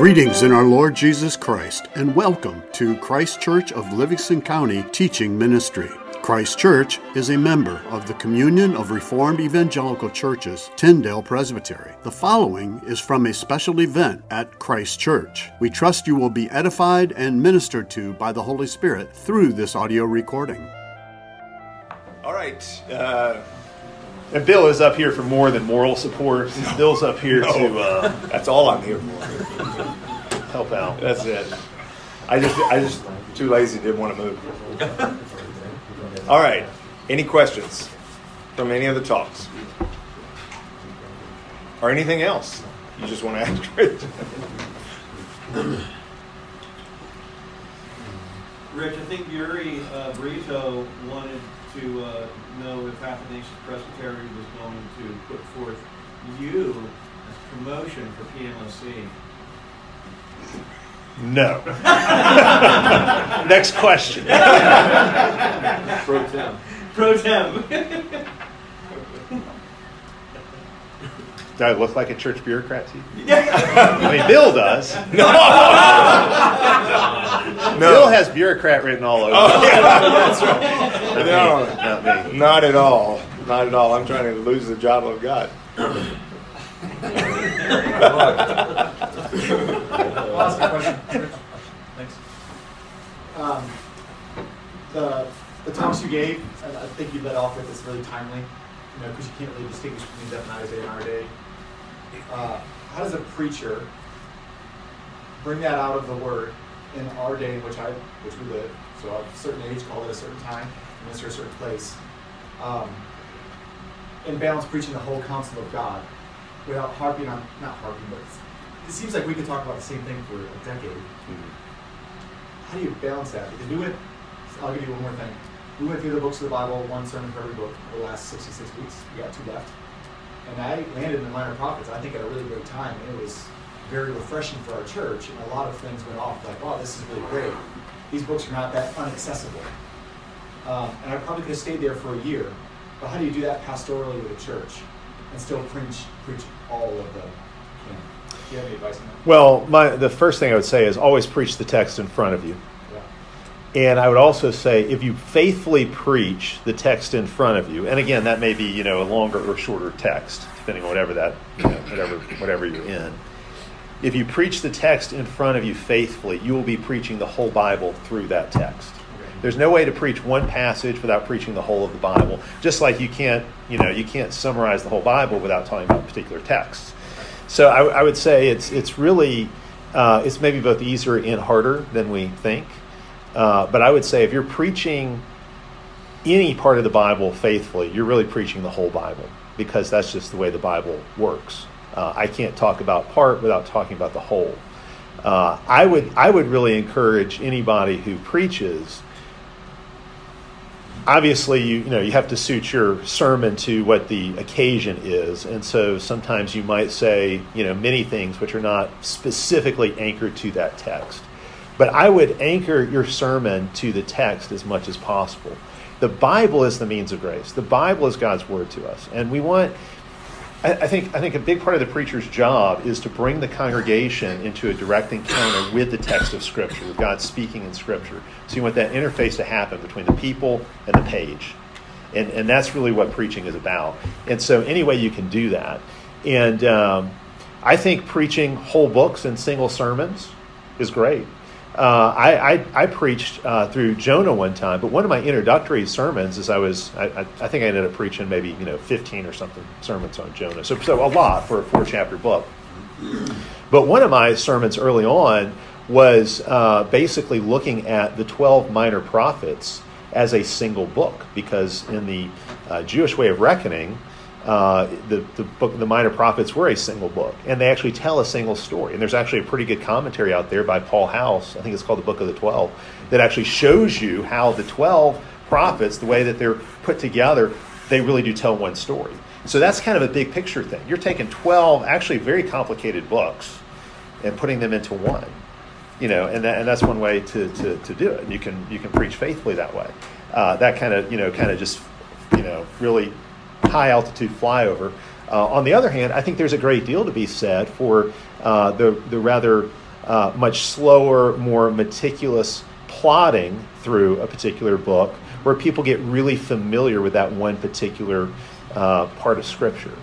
Greetings in our Lord Jesus Christ, and welcome to Christ Church of Livingston County Teaching Ministry. Christ Church is a member of the Communion of Reformed Evangelical Churches, Tyndale Presbytery. The following is from a special event at Christ Church. We trust you will be edified and ministered to by the Holy Spirit through this audio recording. All right. Uh, and Bill is up here for more than moral support. Bill's up here No. to uh, That's all I'm here for. help out. That's it. I just, I just too lazy, didn't want to move. All right. Any questions from any of the talks, or anything else you just want to ask? Rich? Rich, I think Yuri uh, Brito wanted to uh, know if Athanasius Presbytery was going to put forth you as promotion for PMOC. No. Next question. Pro tem. Pro tem. Do I look like a church bureaucrat to you? I mean, Bill does. No. Bill has bureaucrat written all over. Oh, yeah, that's right. No, Not me. not at all. Not at all. I'm trying to lose the job I've got. I'll ask a question. Thanks. Um, the, the talks you gave, I think you led off with this really timely, you know, because you can't really distinguish between Death and I's Day and our day. Uh, how does a preacher bring that out of the Word in our day in which I, which we live? So of a certain age, called at a certain time, minister a certain place, um, and balance preaching the whole counsel of God without harping on, not harping, but it seems like we could talk about the same thing for a decade. How do you balance that? Because we went, I'll give you one more thing. We went through the books of the Bible, one sermon for every book, for the last 66 weeks. We got two left. And I landed in the Minor Prophets, I think, at a really great time. And it was very refreshing for our church. And a lot of things went off like, wow, this is really great. These books are not that unaccessible. Um, and I probably could have stayed there for a year. But how do you do that pastorally with a church and still preach, preach all of the? Do you have any advice on that? Well, my, the first thing I would say is always preach the text in front of you. And I would also say, if you faithfully preach the text in front of you, and again, that may be you know a longer or shorter text, depending on whatever that you know, whatever whatever you're in. If you preach the text in front of you faithfully, you will be preaching the whole Bible through that text. There's no way to preach one passage without preaching the whole of the Bible. Just like you can't, you know, you can't summarize the whole Bible without talking about particular texts. So I, I would say it's it's really uh, it's maybe both easier and harder than we think. Uh, but I would say if you're preaching any part of the Bible faithfully, you're really preaching the whole Bible because that's just the way the Bible works. Uh, I can't talk about part without talking about the whole. Uh, I would I would really encourage anybody who preaches. Obviously, you, you know you have to suit your sermon to what the occasion is, and so sometimes you might say you know many things which are not specifically anchored to that text. But I would anchor your sermon to the text as much as possible. The Bible is the means of grace. The Bible is God's word to us, and we want. I, think I think a big part of the preacher's job is to bring the congregation into a direct encounter with the text of Scripture, with God speaking in Scripture. So you want that interface to happen between the people and the page, and and that's really what preaching is about. And so any way you can do that, and um, I think preaching whole books and single sermons is great. Uh, I, I, I preached uh, through Jonah one time, but one of my introductory sermons is I was I, I, I think I ended up preaching maybe you know fifteen or something sermons on Jonah, so so a lot for a four chapter book. But one of my sermons early on was uh, basically looking at the twelve minor prophets as a single book, because in the uh, Jewish way of reckoning, uh, the, the book the minor prophets were a single book and they actually tell a single story. And there's actually a pretty good commentary out there by paul house i think it's called the book of the twelve that actually shows you how the 12 prophets the way that they're put together they really do tell one story. So that's kind of a big picture thing. You're taking 12 actually very complicated books and putting them into one you know and, that, and that's one way to, to, to do it. You can you can preach faithfully that way. Uh, that kind of you know kind of just you know really high altitude flyover. Uh, on the other hand, I think there's a great deal to be said for uh, the the rather uh, much slower, more meticulous plotting through a particular book where people get really familiar with that one particular uh, part of Scripture.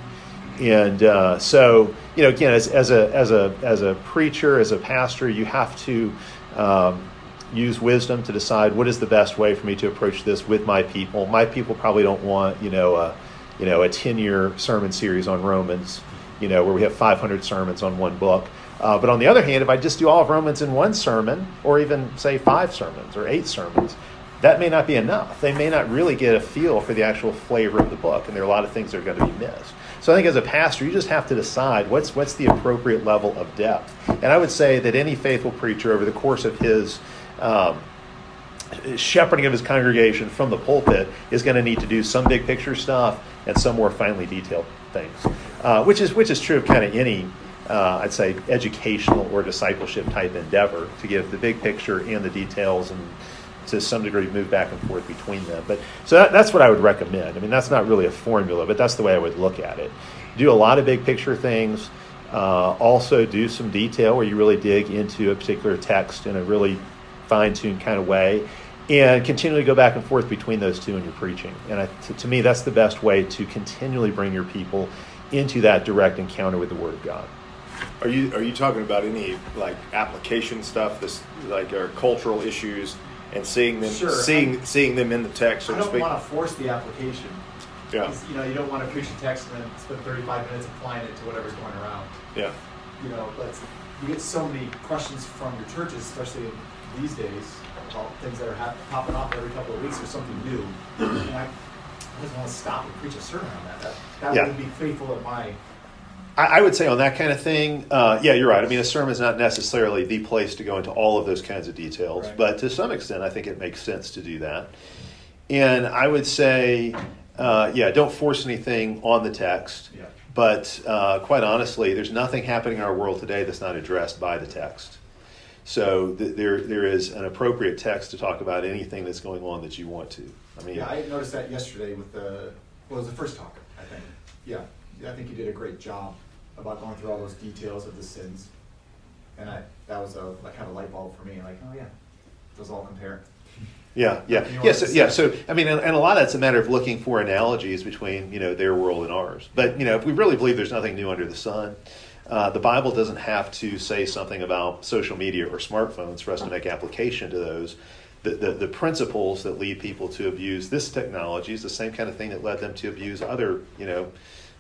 And uh, so, you know, again, as, as, a, as, a, as a preacher, as a pastor, you have to um, use wisdom to decide what is the best way for me to approach this with my people. My people probably don't want, you know, a, you know, a 10 year sermon series on Romans, you know, where we have 500 sermons on one book. Uh, but on the other hand, if I just do all of Romans in one sermon, or even say five sermons or eight sermons, that may not be enough. They may not really get a feel for the actual flavor of the book, and there are a lot of things that are going to be missed. So I think as a pastor, you just have to decide what's what's the appropriate level of depth. And I would say that any faithful preacher, over the course of his um, shepherding of his congregation from the pulpit, is going to need to do some big picture stuff and some more finely detailed things, uh, which is which is true of kind of any uh, I'd say, educational or discipleship type endeavor to give the big picture and the details and to some degree move back and forth between them. But so that, that's what I would recommend. I mean, that's not really a formula, but that's the way I would look at it. Do a lot of big picture things. Uh, also, do some detail where you really dig into a particular text in a really fine tuned kind of way, and continually go back and forth between those two in your preaching. And I, to, to me, that's the best way to continually bring your people into that direct encounter with the Word of God. Are you are you talking about any like application stuff, this like our cultural issues, and seeing them Sure. seeing seeing them in the text, so I to don't speak? want to force the application. Yeah, You know, you don't want to preach a text and then spend 35 minutes applying it to whatever's going around. yeah, You know, but you get so many questions from your churches, especially in these days, about things that are hap- popping up every couple of weeks or something new. And I, just want to stop and preach a sermon on that. That, that Yeah. would be faithful at my. I, I would say on that kind of thing, uh, yeah, you're right. I mean, a sermon is not necessarily the place to go into all of those kinds of details, Right. but to some extent, I think it makes sense to do that. And I would say, uh, yeah, don't force anything on the text. Yeah. But uh, quite honestly, there's nothing happening in our world today that's not addressed by the text. So th- there, there is an appropriate text to talk about anything that's going on that you want to. I mean, Yeah, I noticed that yesterday with the, well, it was the first talk, I think. Yeah, I think you did a great job about going through all those details of the sins. And I, that was a, like, kind of light bulb for me, like, oh yeah, those all compare. Yeah, yeah, yeah. So, yeah. So, I mean, and, and a lot of it's a matter of looking for analogies between you know their world and ours. But you know, if we really believe there's nothing new under the sun, uh, the Bible doesn't have to say something about social media or smartphones for us to make application to those. The, the, the principles that lead people to abuse this technology is the same kind of thing that led them to abuse other, you know,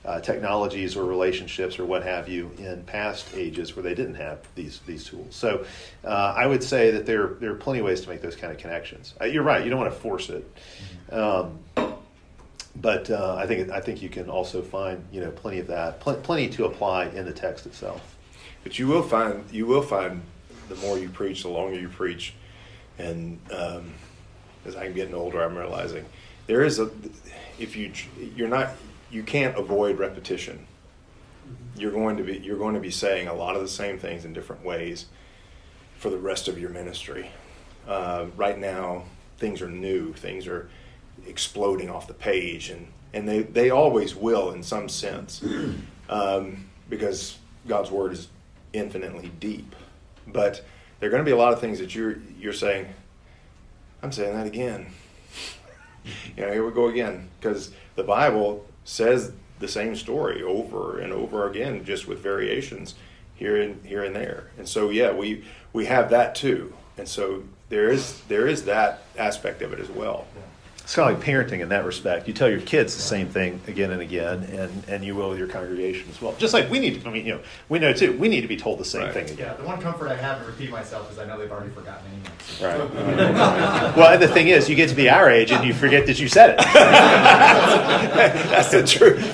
uh, technologies or relationships or what have you in past ages where they didn't have these these tools. So uh, I would say that there there are plenty of ways to make those kind of connections. Uh, you're right. You don't want to force it. Um, but uh, I think I think you can also find you know plenty of that, pl- plenty to apply in the text itself. but you will find you will find the more you preach, the longer you preach, and um, as I'm getting older, I'm realizing there is a if you you're not you can't avoid repetition. You're going to be you're going to be saying a lot of the same things in different ways for the rest of your ministry. Uh, right now, things are new. Things are exploding off the page, and and they they always will in some sense, um, because God's word is infinitely deep. But there are going to be a lot of things that you're you're saying. I'm saying that again. you know, here we go again, because the Bible says the same story over and over again, just with variations here and here and there. And so, yeah, we we have that too. And so there is there is that aspect of it as well. It's kind of like parenting in that respect. You tell your kids the same thing again and again, and, and you will with your congregation as well. Just like we need to, I mean, you know, we know too, we need to be told the same Right. thing again. Yeah, the one comfort I have in repeat myself is I know they've already forgotten anyway. Right. well, the thing is, you get to be our age and you forget that you said it. That's the truth.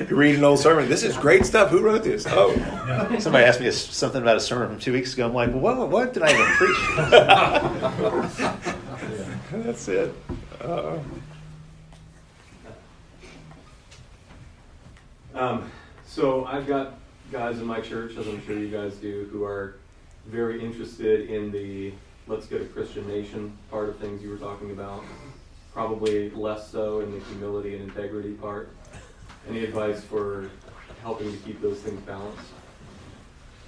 you read an old sermon. This is great stuff. Who wrote this? Oh, Somebody asked me a- something about a sermon from two weeks ago. I'm like, what, what did I even preach? That's it. Uh, Um, so I've got guys in my church, as I'm sure you guys do, who are very interested in the let's get a Christian nation part of things you were talking about. Probably less so in the humility and integrity part. Any advice for helping to keep those things balanced?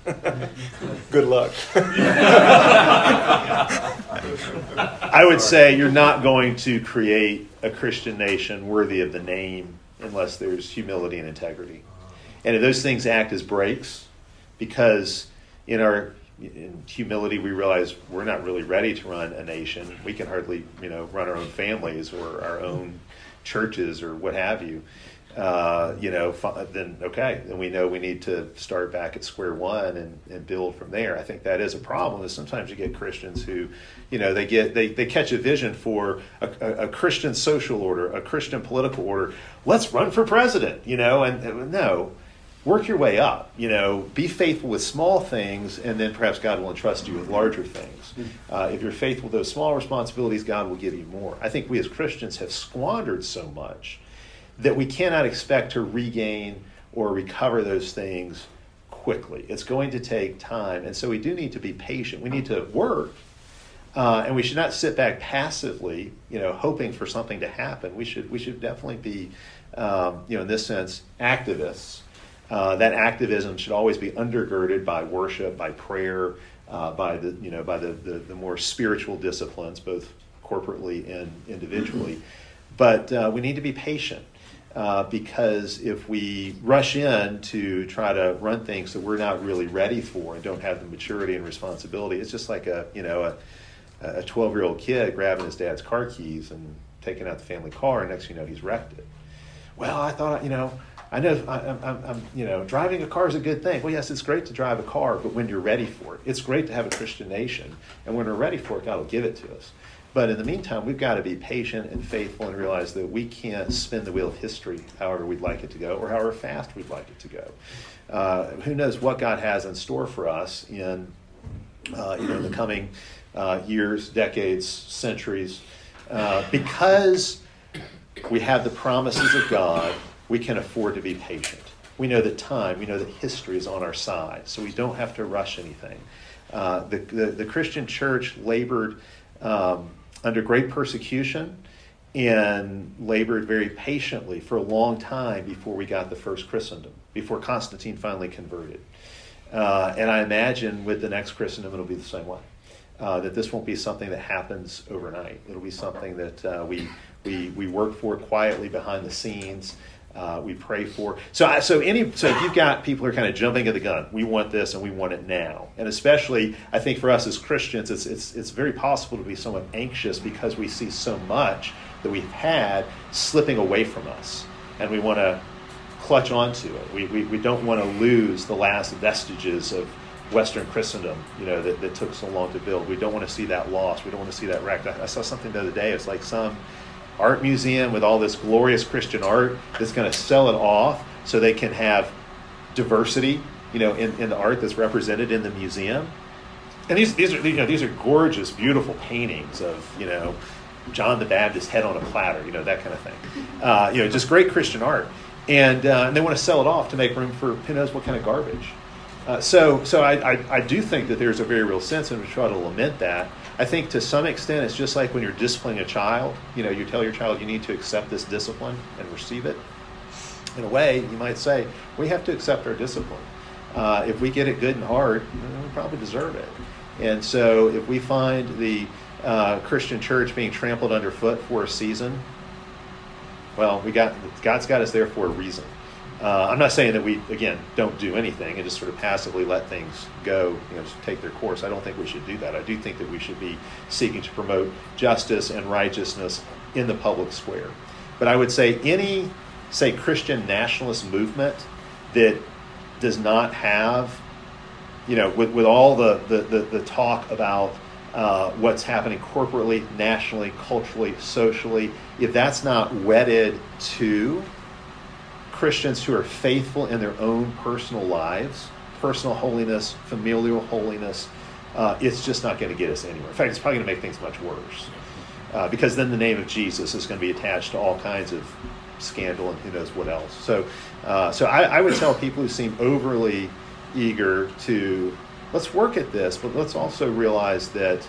Good luck. I would say you're not going to create a Christian nation worthy of the name unless there's humility and integrity. And if those things act as brakes, because in our in humility we realize we're not really ready to run a nation. We can hardly, you know, run our own families or our own churches or what have you uh, you know, then okay, then we know we need to start back at square one and, and build from there. I think that is a problem. Is sometimes you get Christians who, you know, they get they, they catch a vision for a, a, a Christian social order, a Christian political order. Let's run for president, you know, and, and no, work your way up. You know, be faithful with small things, and then perhaps God will entrust you with larger things. Uh, if you're faithful with those small responsibilities, God will give you more. I think we as Christians have squandered so much that we cannot expect to regain or recover those things quickly. It's going to take time. And so we do need to be patient. We need to work. Uh, and we should not sit back passively, you know, hoping for something to happen. We should, we should definitely be, um, you know, in this sense, activists. Uh, that activism should always be undergirded by worship, by prayer, uh, by the, you know, by the, the, the, more spiritual disciplines, both corporately and individually. But uh, we need to be patient. Uh, because if we rush in to try to run things that we're not really ready for and don't have the maturity and responsibility, it's just like a you know a, a 12 year old kid grabbing his dad's car keys and taking out the family car, and next thing you know he's wrecked it. Well, I thought you know I know I, am you know driving a car is a good thing. Well, yes, it's great to drive a car, but when you're ready for it, it's great to have a Christian nation, and when we're ready for it, God will give it to us. But in the meantime, we've got to be patient and faithful and realize that we can't spin the wheel of history however we'd like it to go or however fast we'd like it to go. Uh, who knows what God has in store for us in uh, you know the coming uh, years, decades, centuries, uh, because we have the promises of God. We can afford to be patient. We know that time, we know that history is on our side, so we don't have to rush anything. Uh, the, the, the Christian church labored. Um, under great persecution and labored very patiently for a long time before we got the first Christendom, before Constantine finally converted. Uh, and I imagine with the next Christendom, it'll be the same way. Uh, that this won't be something that happens overnight. It'll be something that uh, we, we, we work for quietly behind the scenes uh, we pray for. So, so any, so if you've got people who are kind of jumping at the gun, we want this and we want it now, and especially I think for us as Christians, it's it's it's very possible to be somewhat anxious because we see so much that we've had slipping away from us, and we want to clutch onto it. We, we, we don't want to lose the last vestiges of Western Christendom, you know, that, that took so long to build. We don't want to see that lost. We don't want to see that wrecked. I, I saw something the other day. It's like some art museum with all this glorious Christian art that's going to sell it off so they can have diversity, you know, in, in the art that's represented in the museum. And these, these are you know these are gorgeous, beautiful paintings of you know John the Baptist head on a platter, you know that kind of thing. Uh, you know, just great Christian art, and, uh, and they want to sell it off to make room for who knows what kind of garbage. Uh, so so I, I, I do think that there's a very real sense, and we try to lament that. I think to some extent it's just like when you're disciplining a child. You know, you tell your child you need to accept this discipline and receive it. In a way, you might say we have to accept our discipline. Uh, if we get it good and hard, we probably deserve it. And so, if we find the uh, Christian church being trampled underfoot for a season, well, we got God's got us there for a reason. Uh, I'm not saying that we, again, don't do anything and just sort of passively let things go, you know, take their course. I don't think we should do that. I do think that we should be seeking to promote justice and righteousness in the public square. But I would say any, say, Christian nationalist movement that does not have, you know, with, with all the, the, the, the talk about uh, what's happening corporately, nationally, culturally, socially, if that's not wedded to Christians who are faithful in their own personal lives, personal holiness, familial holiness, uh, it's just not going to get us anywhere. In fact, it's probably going to make things much worse. Uh, because then the name of Jesus is going to be attached to all kinds of scandal and who knows what else. So, uh, so I, I, would tell people who seem overly eager to let's work at this, but let's also realize that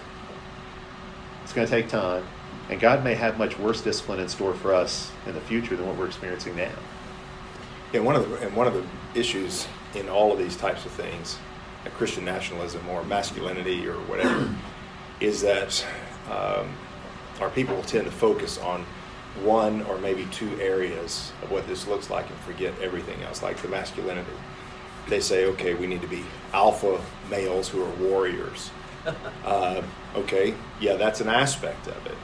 it's going to take time, and God may have much worse discipline in store for us in the future than what we're experiencing now. Yeah, one of the and one of the issues in all of these types of things a Christian nationalism or masculinity or whatever is that um, our people will tend to focus on one or maybe two areas of what this looks like and forget everything else, like the masculinity. They say, okay, we need to be alpha males who are warriors. Uh, okay, yeah, that's an aspect of it.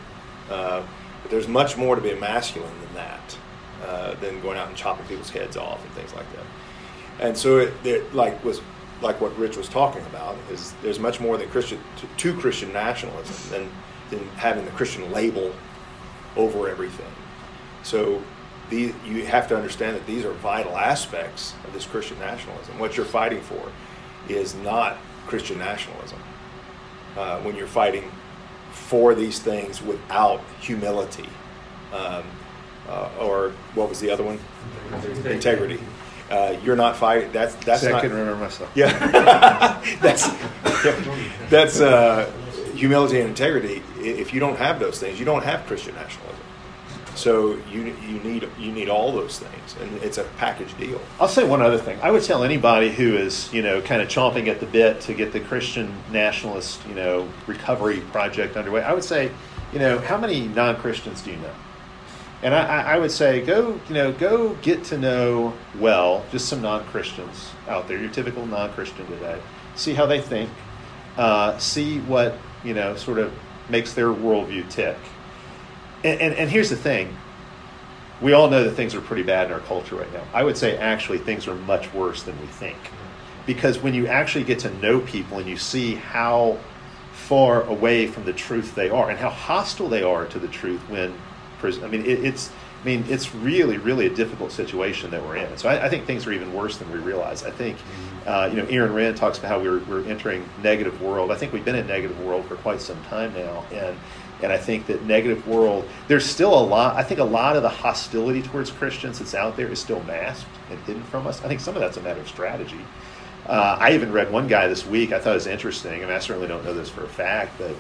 Uh, but there's much more to be masculine than that, uh, than going out and chopping people's heads off and things like that. And so, it, it like was like what Rich was talking about is there's much more than Christian to, to Christian nationalism than than having the Christian label over everything. So the, you have to understand that these are vital aspects of this Christian nationalism. What you're fighting for is not Christian nationalism. Uh, when you're fighting for these things without humility, um, uh, or what was the other one? Integrity. Integrity. Uh, you're not fighting. That's that's See, not. I couldn't remember myself. Yeah, that's that's uh, humility and integrity. If you don't have those things, you don't have Christian nationalism. So you you need you need all those things, and it's a package deal. I'll say one other thing. I would tell anybody who is you know kind of chomping at the bit to get the Christian nationalist you know recovery project underway. I would say, you know, how many non Christians do you know? And I, I would say go you know go get to know well just some non Christians out there. Your typical non Christian today. See how they think. Uh, see what you know sort of makes their worldview tick and, and, and here's the thing we all know that things are pretty bad in our culture right now. I would say actually things are much worse than we think. Because when you actually get to know people and you see how far away from the truth they are and how hostile they are to the truth when I mean it, it's I mean it's really really a difficult situation that we're in. So I, I think things are even worse than we realize. I think uh, you know Aaron Renn talks about how we're, we're entering negative world. I think we've been in negative world for quite some time now and and I think that negative world, there's still a lot, I think a lot of the hostility towards Christians that's out there is still masked and hidden from us. I think some of that's a matter of strategy. Uh, I even read one guy this week, I thought it was interesting. I mean, I certainly don't know this for a fact, but,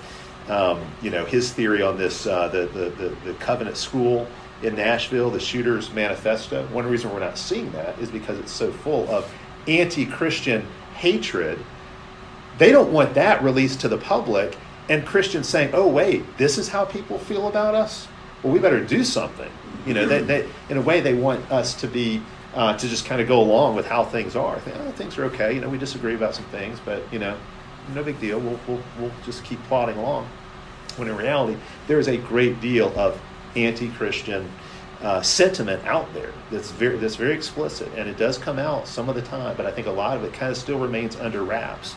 um, you know, his theory on this, uh, the, the, the, the Covenant School in Nashville, the Shooter's Manifesto, one reason we're not seeing that is because it's so full of anti Christian hatred. They don't want that released to the public and Christians saying, "Oh, wait, this is how people feel about us. Well, we better do something." You know, they, they in a way they want us to be uh, to just kind of go along with how things are. Think, oh, things are okay. You know, we disagree about some things, but you know, no big deal. We'll we'll, we'll just keep plodding along. When in reality, there is a great deal of anti-Christian uh, sentiment out there that's very that's very explicit, and it does come out some of the time. But I think a lot of it kind of still remains under wraps.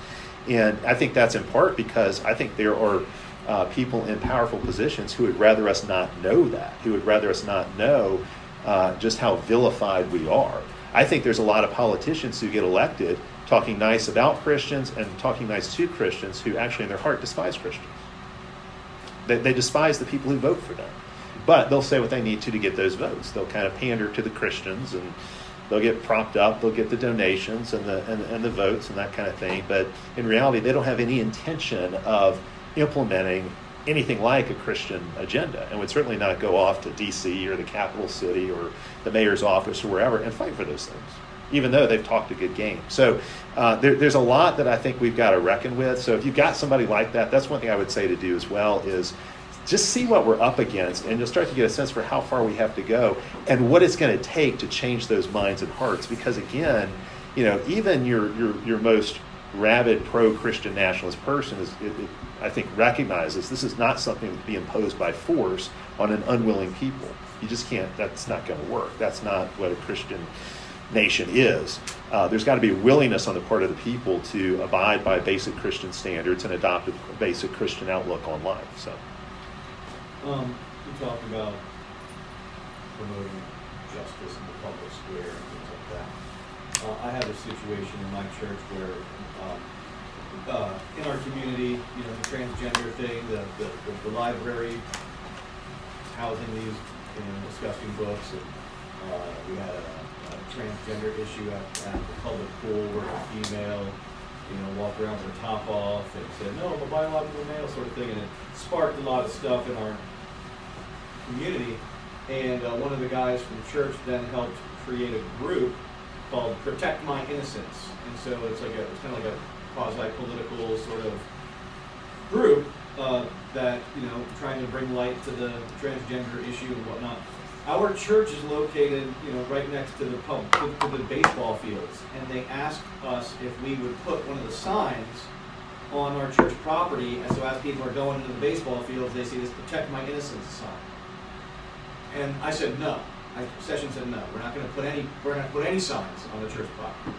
And I think that's in part because I think there are uh, people in powerful positions who would rather us not know that, who would rather us not know uh, just how vilified we are. I think there's a lot of politicians who get elected talking nice about Christians and talking nice to Christians who actually in their heart despise Christians. They, they despise the people who vote for them. But they'll say what they need to to get those votes. They'll kind of pander to the Christians and they'll get propped up, they'll get the donations and the and, and the votes and that kind of thing. But in reality, they don't have any intention of implementing anything like a Christian agenda, and would certainly not go off to D.C. or the capital city or the mayor's office or wherever and fight for those things, even though they've talked a good game. So uh, there, there's a lot that I think we've got to reckon with. So if you've got somebody like that, that's one thing I would say to do as well is just see what we're up against and you'll start to get a sense for how far we have to go and what it's going to take to change those minds and hearts because again you know even your your, your most rabid pro-christian nationalist person is it, it, i think recognizes this is not something to be imposed by force on an unwilling people you just can't that's not going to work that's not what a christian nation is uh, there's got to be a willingness on the part of the people to abide by basic christian standards and adopt a basic christian outlook on life so um, you talked about promoting justice in the public square and things like that. Uh, I have a situation in my church where, um, uh, in our community, you know, the transgender thing, the, the, the, the library housing these, you know, disgusting books, and uh, we had a transgender issue at, at the public pool where a female you know, walked around with her top off and said, no, I'm a biological male sort of thing. And it sparked a lot of stuff in our community. And uh, one of the guys from church then helped create a group called Protect My Innocence. And so it's like a, it's kind of like a quasi-political sort of group uh, that you know trying to bring light to the transgender issue and whatnot. Our church is located, you know, right next to the pub, to, to the baseball fields, and they asked us if we would put one of the signs on our church property, and so as people are going into the baseball fields, they see this "Protect My Innocence" sign. And I said no. I, Session said no. We're not going to put any. We're not put any signs on the church property.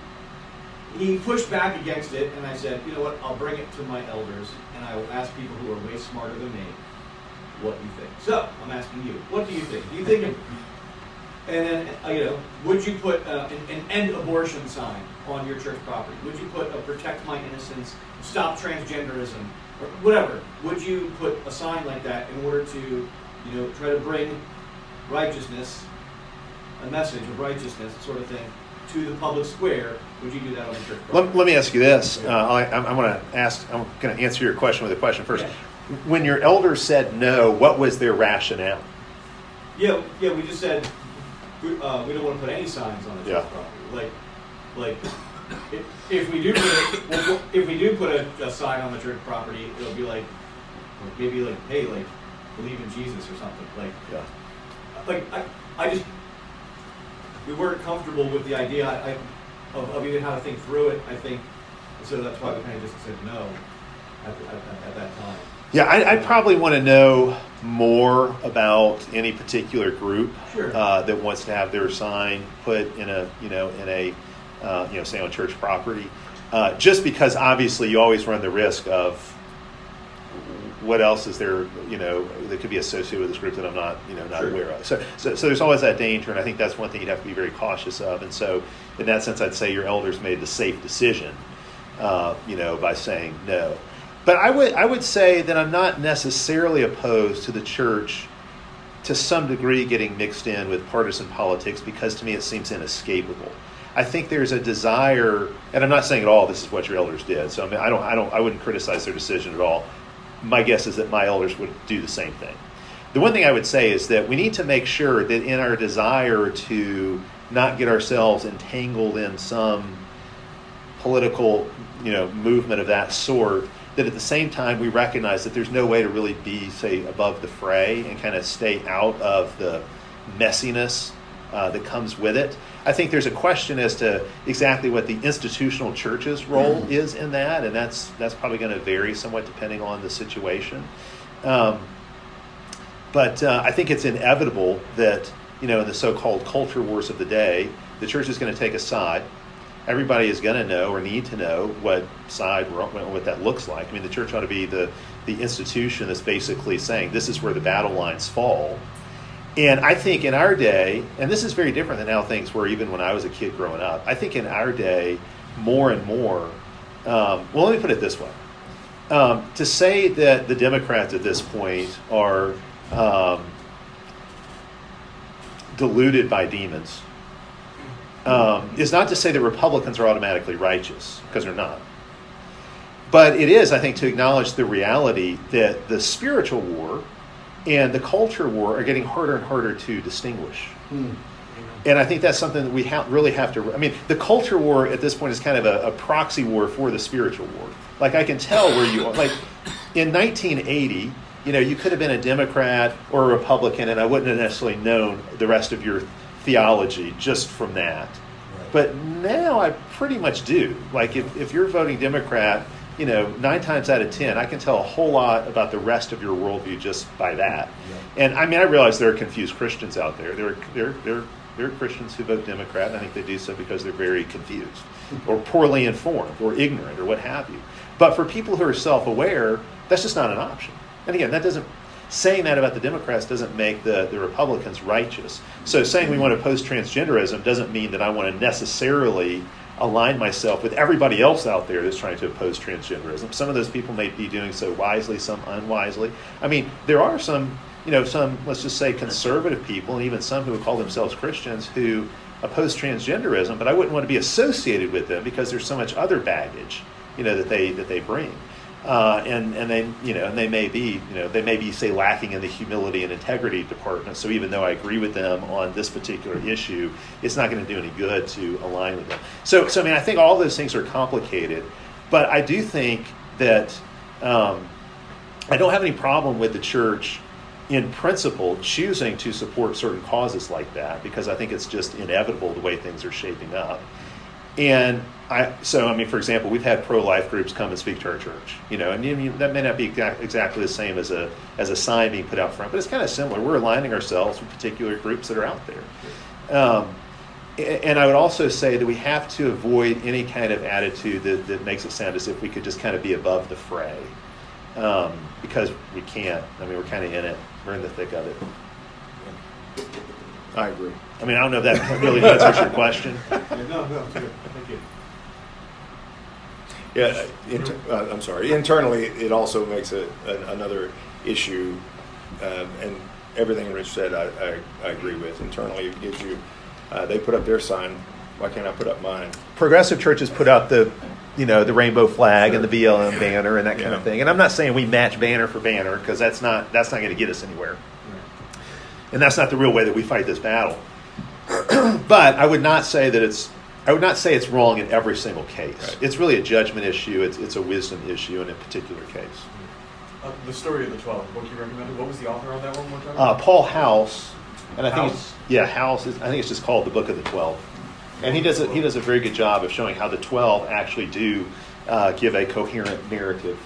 He pushed back against it, and I said, you know what? I'll bring it to my elders, and I will ask people who are way smarter than me what you think. So I'm asking you, what do you think? Do you think? of, and then uh, you know, would you put uh, an, an end abortion sign on your church property? Would you put a protect my innocence, stop transgenderism, or whatever? Would you put a sign like that in order to, you know, try to bring righteousness, a message of righteousness, sort of thing, to the public square? Would you do that on the church property? Let, let me ask you this. Uh, I, I'm, I'm going to ask. I'm going to answer your question with a question first. Yeah. When your elders said no, what was their rationale? Yeah, yeah, we just said we, uh, we don't want to put any signs on the church Yeah. property. Like, like if, if we do put a, well, if we do put a, a sign on the church property, it'll be like maybe like hey like believe in Jesus or something like Yeah. like I, I just we weren't comfortable with the idea I, I, of, of even how to think through it. I think so that's why we kind of just said no at, at, at that time. Yeah, I, I probably want to know more about any particular group Sure. uh, that wants to have their sign put in a, you know, in a, uh, you know, say on church property. Uh, just because obviously you always run the risk of what else is there, you know, that could be associated with this group that I'm not, you know, not Sure. aware of. So, so, so there's always that danger, and I think that's one thing you'd have to be very cautious of. And so, in that sense, I'd say your elders made the safe decision, uh, you know, by saying no. But I would, I would say that I'm not necessarily opposed to the church to some degree getting mixed in with partisan politics because to me it seems inescapable. I think there's a desire, and I'm not saying at all this is what your elders did. So I mean, I don't, I don't, I wouldn't criticize their decision at all. My guess is that my elders would do the same thing. The one thing I would say is that we need to make sure that in our desire to not get ourselves entangled in some political, you know, movement of that sort, that at the same time we recognize that there's no way to really be, say, above the fray and kind of stay out of the messiness uh, that comes with it. I think there's a question as to exactly what the institutional church's role is in that, and that's that's probably going to vary somewhat depending on the situation. Um, but uh, I think it's inevitable that you know in the so-called culture wars of the day, the church is going to take a side. Everybody is going to know or need to know what side what that looks like. I mean, the church ought to be the the institution that's basically saying this is where the battle lines fall. And I think in our day, and this is very different than how things were even when I was a kid growing up. I think in our day, more and more. Um, well, let me put it this way: um, to say that the Democrats at this point are um, deluded by demons um, is not to say that Republicans are automatically righteous, because they're not. But it is, I think, to acknowledge the reality that the spiritual war and the culture war are getting harder and harder to distinguish. And I think that's something that we ha- really have to. I mean, the culture war at this point is kind of a, a proxy war for the spiritual war. Like I can tell where you are. Like in 1980, you know, you could have been a Democrat or a Republican, and I wouldn't have necessarily known the rest of your theology just from that. But now I pretty much do. Like if, if you're voting Democrat, you know, nine times out of ten, I can tell a whole lot about the rest of your worldview just by that. And I mean, I realize there are confused Christians out there. There are, there, there, there are Christians who vote Democrat, and I think they do so because they're very confused or poorly informed or ignorant or what have you. But for people who are self aware, that's just not an option. And again, that doesn't saying that about the Democrats doesn't make the, the Republicans righteous. So saying we want to oppose transgenderism doesn't mean that I want to necessarily align myself with everybody else out there that's trying to oppose transgenderism. Some of those people may be doing so wisely, some unwisely. I mean, there are some, you know, some, let's just say conservative people and even some who would call themselves Christians who oppose transgenderism, but I wouldn't want to be associated with them because there's so much other baggage, you know, that they that they bring. Uh, and and they you know and they may be you know they may be say lacking in the humility and integrity department. So even though I agree with them on this particular issue, it's not going to do any good to align with them. So so I mean I think all those things are complicated. but I do think that um, I don't have any problem with the church in principle, choosing to support certain causes like that because I think it's just inevitable the way things are shaping up. And I, so, I mean, for example, we've had pro-life groups come and speak to our church, you know, and you know, that may not be exactly the same as a as a sign being put out front, but it's kind of similar. We're aligning ourselves with particular groups that are out there. Um, and I would also say that we have to avoid any kind of attitude that, that makes it sound as if we could just kind of be above the fray, um, because we can't. I mean, we're kind of in it we're in the thick of it. I agree. I mean, I don't know if that really answers your question. no, no, it's good. Thank you. Yeah, inter- uh, I'm sorry. Internally, it also makes it an, another issue, um, and everything Rich said, I, I, I, agree with. Internally, it gives you. Uh, they put up their sign. Why can't I put up mine? Progressive churches put up the you know, the rainbow flag and the BLM banner and that kind yeah. of thing. And I'm not saying we match banner for banner because that's not that's not going to get us anywhere. And that's not the real way that we fight this battle. but I would not say that it's I would not say it's wrong in every single case. Right. It's really a judgment issue. It's it's a wisdom issue in a particular case. Uh, the story of the twelve book you recommended. What was the author on that one more time? Uh, Paul House, and I think it's, yeah House. Is, I think it's just called the Book of the Twelve and he does a, he does a very good job of showing how the twelve actually do uh, give a coherent narrative.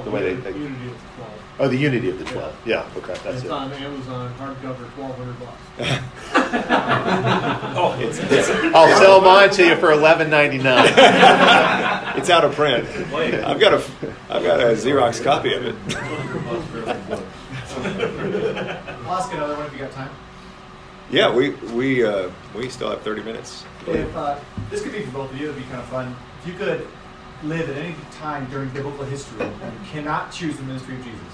The way they, they unity of the twelve. Oh, the unity of the twelve. Yeah, yeah okay, that's it's it. on Amazon hardcover, twelve hundred bucks. oh, it's, it's, I'll sell mine to you for eleven ninety nine. it's out of print. I've got a I've got a Xerox copy of it. I'll ask another one if you got time. Yeah, we we uh, we still have thirty minutes. If uh, this could be for both of you, it'd be kind of fun. If you could live at any time during biblical history, you cannot choose the ministry of Jesus.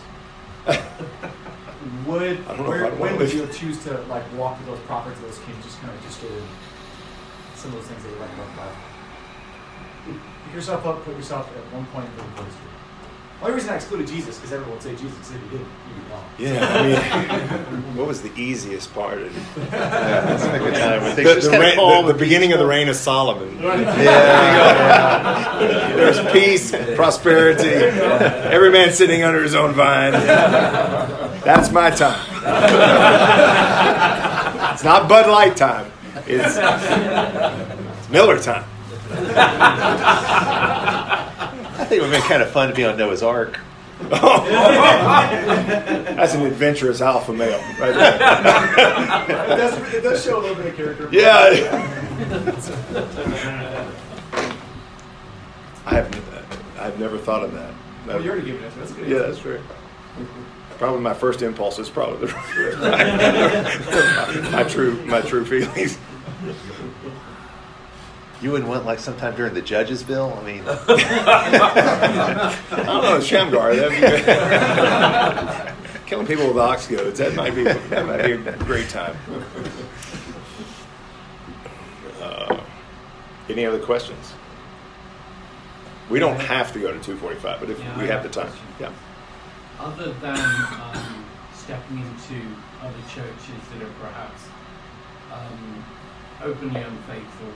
would where, when would you choose to like walk with those prophets, those kings, just kind of in some of those things that you like about Bible? Pick yourself up, put yourself at one point in biblical history. The only reason I excluded Jesus because everyone would say Jesus. If you didn't, you'd be wrong. Yeah, I mean, what was the easiest part? Of, yeah, that's a good time. The, the, the, the, the beginning of the reign of Solomon. Yeah, yeah. There's peace, prosperity. Every man sitting under his own vine. That's my time. It's not Bud Light time. It's, it's Miller time think it would have been kind of fun to be on Noah's Ark. That's an adventurous alpha male, right there. it, does, it does show a little bit of character. Yeah. I have, I've never thought of that. Well, you already gave it. That's good. Yeah, that's true. Probably my first impulse is probably the, my, my true my true feelings. You wouldn't want like sometime during the judges' bill. I mean, I don't know, Shamgar. Killing people with ox goads. That might be that might be a great time. Uh, any other questions? We don't have to go to 245, but if yeah, we have the time, yeah. Other than um, stepping into other churches that are perhaps um, openly unfaithful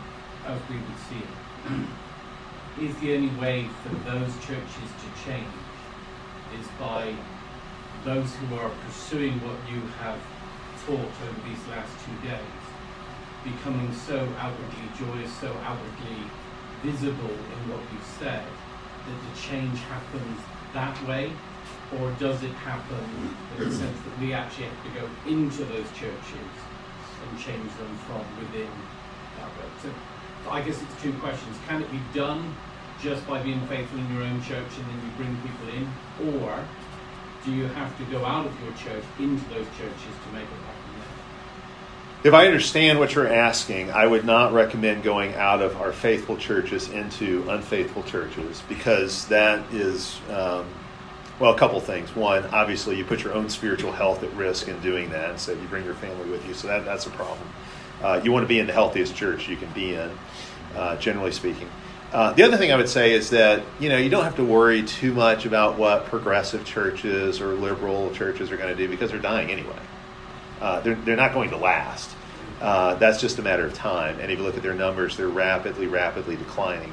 as we would see it, is the only way for those churches to change is by those who are pursuing what you have taught over these last two days, becoming so outwardly joyous, so outwardly visible in what you've said, that the change happens that way? Or does it happen in the sense that we actually have to go into those churches and change them from within that way? So I guess it's two questions. Can it be done just by being faithful in your own church and then you bring people in? Or do you have to go out of your church into those churches to make it happen? If I understand what you're asking, I would not recommend going out of our faithful churches into unfaithful churches because that is, um, well, a couple things. One, obviously, you put your own spiritual health at risk in doing that, so you bring your family with you, so that, that's a problem. Uh, you want to be in the healthiest church you can be in, uh, generally speaking. Uh, the other thing I would say is that you know you don't have to worry too much about what progressive churches or liberal churches are going to do because they're dying anyway. Uh, they're they're not going to last. Uh, that's just a matter of time. And if you look at their numbers, they're rapidly, rapidly declining.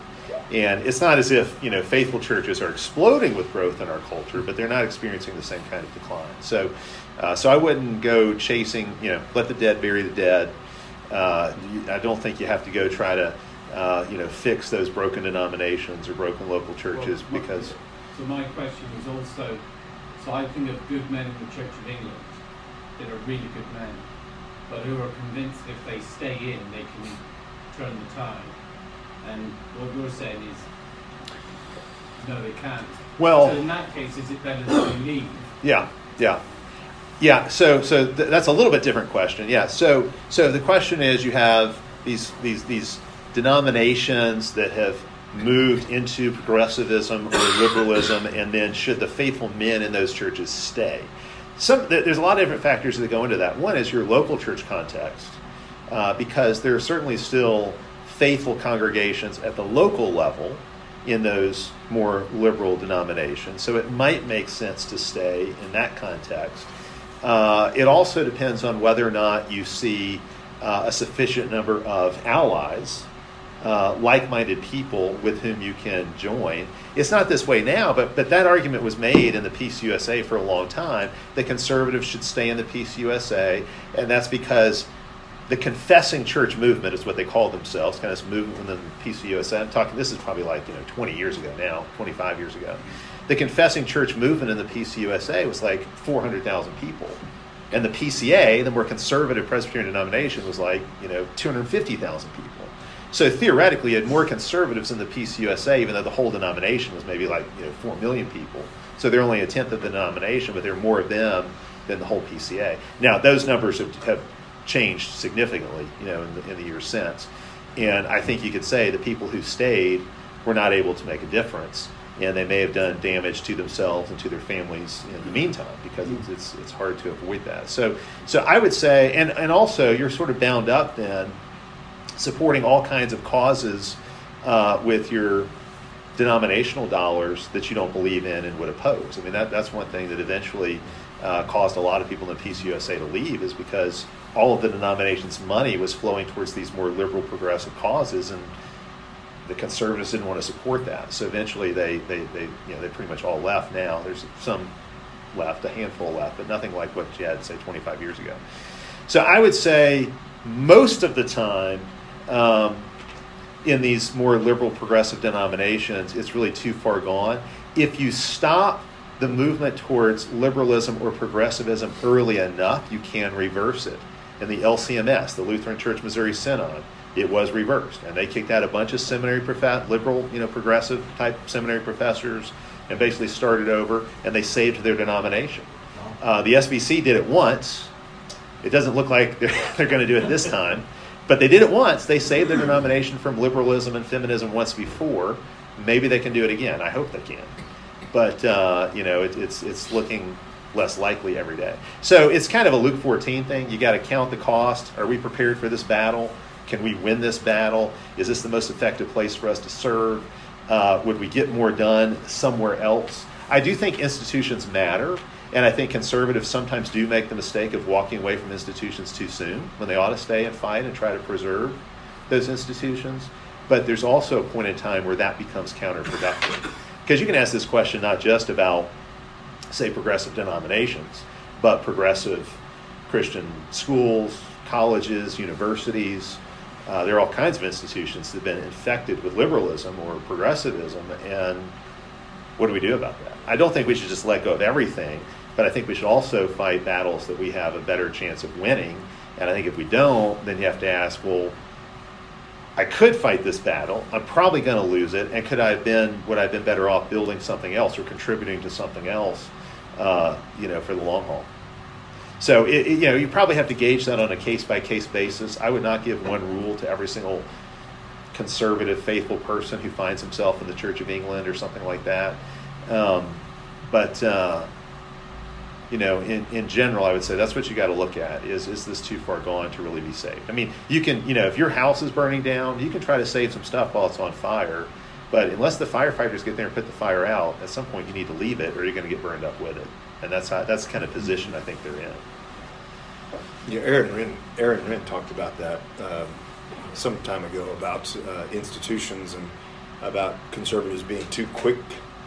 And it's not as if you know faithful churches are exploding with growth in our culture, but they're not experiencing the same kind of decline. So, uh, so I wouldn't go chasing. You know, let the dead bury the dead. Uh, I don't think you have to go try to uh, you know fix those broken denominations or broken local churches Well, because. So my question was also, so I think of good men in the Church of England that are really good men, but who are convinced if they stay in, they can turn the tide. And what you're saying is, no, they can't. Well- so in that case, is it better that they leave? Yeah, yeah, yeah. So, so th- that's a little bit different question. Yeah. So, so the question is, you have these these these denominations that have moved into progressivism or liberalism, and then should the faithful men in those churches stay? Some there's a lot of different factors that go into that. One is your local church context, uh, because there are certainly still faithful congregations at the local level in those more liberal denominations. So it might make sense to stay in that context. Uh, it also depends on whether or not you see uh, a sufficient number of allies, uh, like minded people with whom you can join. It's not this way now, but, but that argument was made in the PCUSA for a long time that conservatives should stay in the PCUSA, and that's because the confessing church movement is what they call themselves, kind of this movement within the PCUSA. I'm talking, this is probably like, you know, 20 years ago now, 25 years ago. The confessing church movement in the PCUSA was like 400,000 people. And the PCA, the more conservative Presbyterian denomination, was like, you know, 250,000 people. So theoretically, you had more conservatives in the PCUSA, even though the whole denomination was maybe like, you know, 4 million people. So they're only a tenth of the denomination, but there are more of them than the whole PCA. Now, those numbers have, have changed significantly, you know, in the, in the years since. And I think you could say the people who stayed were not able to make a difference, and they may have done damage to themselves and to their families in the meantime because it's it's, it's hard to avoid that. So so I would say, and and also you're sort of bound up then supporting all kinds of causes uh, with your denominational dollars that you don't believe in and would oppose. I mean that that's one thing that eventually uh, caused a lot of people in the PCUSA to leave is because all of the denomination's money was flowing towards these more liberal progressive causes and the conservatives didn't want to support that. So eventually they, they, they you know they pretty much all left. Now there's some left a handful left but nothing like what you had say 25 years ago. So i would say most of the time um, in these more liberal progressive denominations it's really too far gone if you stop the movement towards liberalism or progressivism early enough you can reverse it in the LCMS, the Lutheran Church Missouri Synod, it was reversed, and they kicked out a bunch of seminary prof- liberal, you know, progressive type seminary professors, and basically started over, and they saved their denomination. Uh, the SBC did it once. It doesn't look like they're, they're going to do it this time, but they did it once. They saved their denomination from liberalism and feminism once before. Maybe they can do it again. I hope they can, but uh, you know, it, it's it's looking less likely every day. So it's kind of a Luke 14 thing. You got to count the cost. Are we prepared for this battle? Can we win this battle? Is this the most effective place for us to serve? Uh, would we get more done somewhere else? I do think institutions matter, and I think conservatives sometimes do make the mistake of walking away from institutions too soon when they ought to stay and fight and try to preserve those institutions. But there's also a point in time where that becomes counterproductive. Because you can ask this question not just about say progressive denominations, but progressive Christian schools, colleges, universities. Uh, there are all kinds of institutions that have been infected with liberalism or progressivism, and what do we do about that? I don't think we should just let go of everything, but I think we should also fight battles that we have a better chance of winning. And I think if we don't, then you have to ask, well, I could fight this battle. I'm probably going to lose it. And could I have been, would I have been better off building something else or contributing to something else, uh, you know, for the long haul? So, it, it, you know, you probably have to gauge that on a case by case basis. I would not give one rule to every single conservative, faithful person who finds himself in the Church of England or something like that. Um, but, uh, you know, in, in general, I would say that's what you got to look at is, is this too far gone to really be saved? I mean, you can, you know, if your house is burning down, you can try to save some stuff while it's on fire. But unless the firefighters get there and put the fire out, at some point you need to leave it or you're going to get burned up with it. And that's how, that's kind of position I think they're in. Yeah, Aaron Renn, Aaron Renn talked about that um, some time ago about uh, institutions and about conservatives being too quick